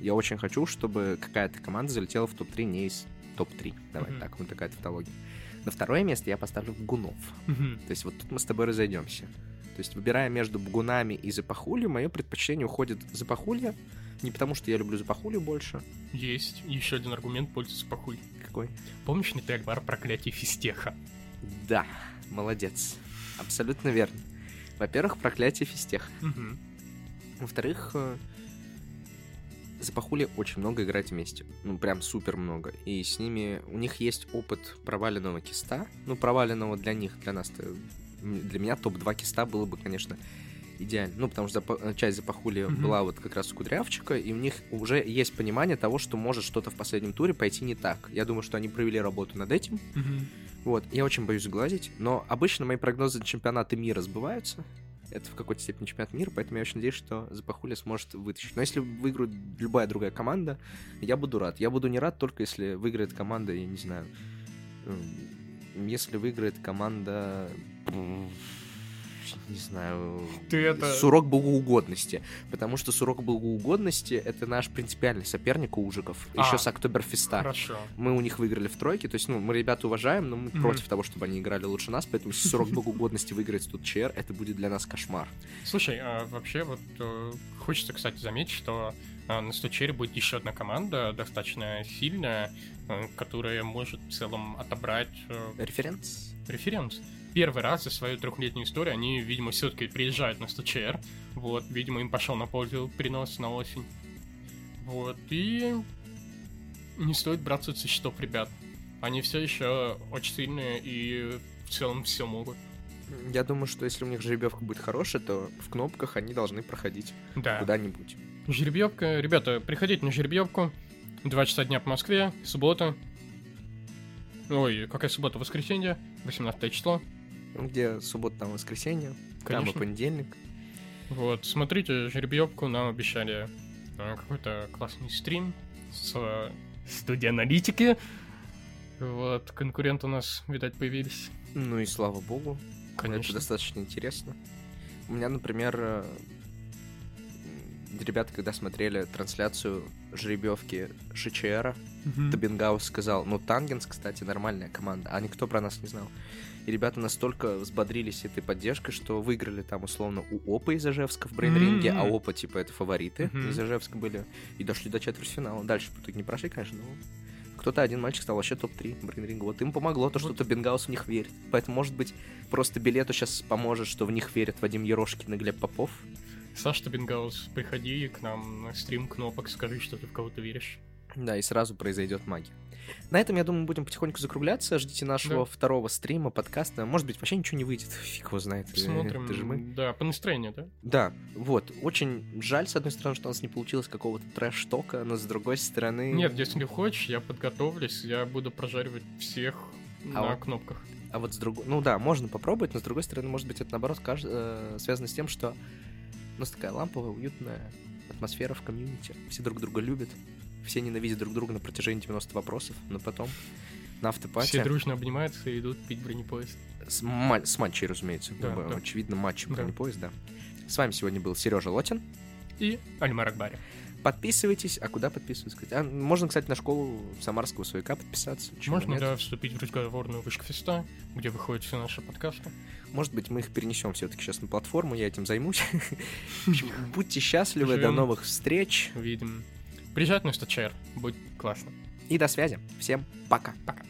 Я очень хочу, чтобы какая-то команда залетела в топ-3 не из топ-3. Давай Мгм. так, вот такая тавтология. На второе место я поставлю Бгунов. Мгм. То есть вот тут мы с тобой разойдемся. То есть, выбирая между Бгунами и Запахулью, мое предпочтение уходит Запахулья. Не потому, что я люблю Запахулью больше. Есть еще один аргумент пользуется похуй. Какой? Помнишь Нетельбар проклятие Фистеха? Да, молодец. Абсолютно верно. Во-первых, проклятие фистех. Мгм. Во-вторых, э, Запахули очень много играть вместе. Ну, прям супер много. И с ними... У них есть опыт проваленного киста. Ну, проваленного для них, для нас Для меня топ-2 киста было бы, конечно, идеально. Ну, потому что запа- часть Запахули Мгм. была вот как раз у Кудрявчика, и у них уже есть понимание того, что может что-то в последнем туре пойти не так. Я думаю, что они провели работу над этим. Мгм. Вот, я очень боюсь сглазить, но обычно мои прогнозы на чемпионаты мира сбываются. Это в какой-то степени чемпионат мира, поэтому я очень надеюсь, что Запахуля сможет вытащить. Но если выиграет любая другая команда, я буду рад. Я буду не рад только если выиграет команда, я не знаю, эм, если выиграет команда, не знаю, Ты это- Сурок Богоугодности. Потому что Сурок Богоугодности — это наш принципиальный соперник у Ужиков. А, Еще с Октоберфеста. Хорошо. Мы у них выиграли в тройке, то есть, ну, мы ребят уважаем, но мы Мгм. против того, чтобы они играли лучше нас, поэтому если 40 богоугодности выиграть тут ЧР, это будет для нас кошмар. Слушай, а вообще вот э, хочется, кстати, заметить, что э, на Стучере будет еще одна команда, достаточно сильная, э, которая может в целом отобрать э, Референс? референс. Первый раз за свою трехлетнюю историю они, видимо, все-таки приезжают на СТЧР. Вот, видимо, им пошел на пользу перенос на осень. Вот, и не стоит браться со счетов ребят. Они все еще очень сильные и в целом все могут. Я думаю, что если у них жеребьевка будет хорошая, то в кнопках они должны проходить Да. куда-нибудь. Жеребьевка. Ребята, приходите на жеребьевку. Два часа дня по Москве. Суббота. Ой, какая суббота? Воскресенье. 18 число. Где суббота, там воскресенье, там и Конечно. понедельник. Вот, смотрите жеребьевку. Нам обещали э, какой-то классный стрим с э, студией аналитики. Вот, конкуренты у нас, видать, появились. Ну и слава богу, это Конечно. достаточно интересно. У меня, например, э, ребята, когда смотрели трансляцию жеребьевки ШЧРа, Табингаус сказал, ну, Тангенс, кстати, нормальная команда, а никто про нас не знал. И ребята настолько взбодрились этой поддержкой, что выиграли там, условно, у Опа из Ижевска в брейнринге, М. а Опа, типа, это фавориты Мгм. из Ижевска были, и дошли до четвертьфинала. Дальше в итоге не прошли, конечно, но кто-то один мальчик стал вообще топ-3 брейнринга. Вот им помогло то, что. Табингаус в них верит. Поэтому, может быть, просто билету сейчас поможет, что в них верят Вадим Ерошкин и Глеб Попов. Саша Табингаус, приходи к нам на стрим кнопок, скажи, что ты в кого-то веришь. Да, и сразу произойдет магия. На этом, я думаю, будем потихоньку закругляться. Ждите нашего Да. второго стрима, подкаста. Может быть, вообще ничего не выйдет. Фиг его знает. Э, Посмотрим. Это же мы. Да, по настроению, да? Да, вот. Очень жаль, с одной стороны, что у нас не получилось какого-то трэш-тока, но с другой стороны... Нет, если хочешь, я подготовлюсь, я буду прожаривать всех А на вот- кнопках. А вот с другой... Ну да, можно попробовать, но с другой стороны, может быть, это наоборот каж- э, связано с тем, что у нас такая ламповая, уютная атмосфера в комьюнити. Все друг друга любят, все ненавидят друг друга на протяжении 90 вопросов, но потом на автопате... Все дружно обнимаются и идут пить бронепоезд. С, ма- с матчей, разумеется. Да, да. Очевидно, матчем Да. бронепоезд, да. С вами сегодня был Сережа Лотин. И Альмар Акбари. Подписывайтесь. А куда подписываться? А, можно, кстати, на школу Самарского СВК подписаться. Можно, нет? да, вступить в разговорную вышку феста, где выходят все наши подкасты. Может быть, мы их перенесем все-таки сейчас на платформу, я этим займусь. Будьте счастливы, до новых встреч Увидим. Приезжать на стачер, будет классно. и до связи. Всем пока. Пока.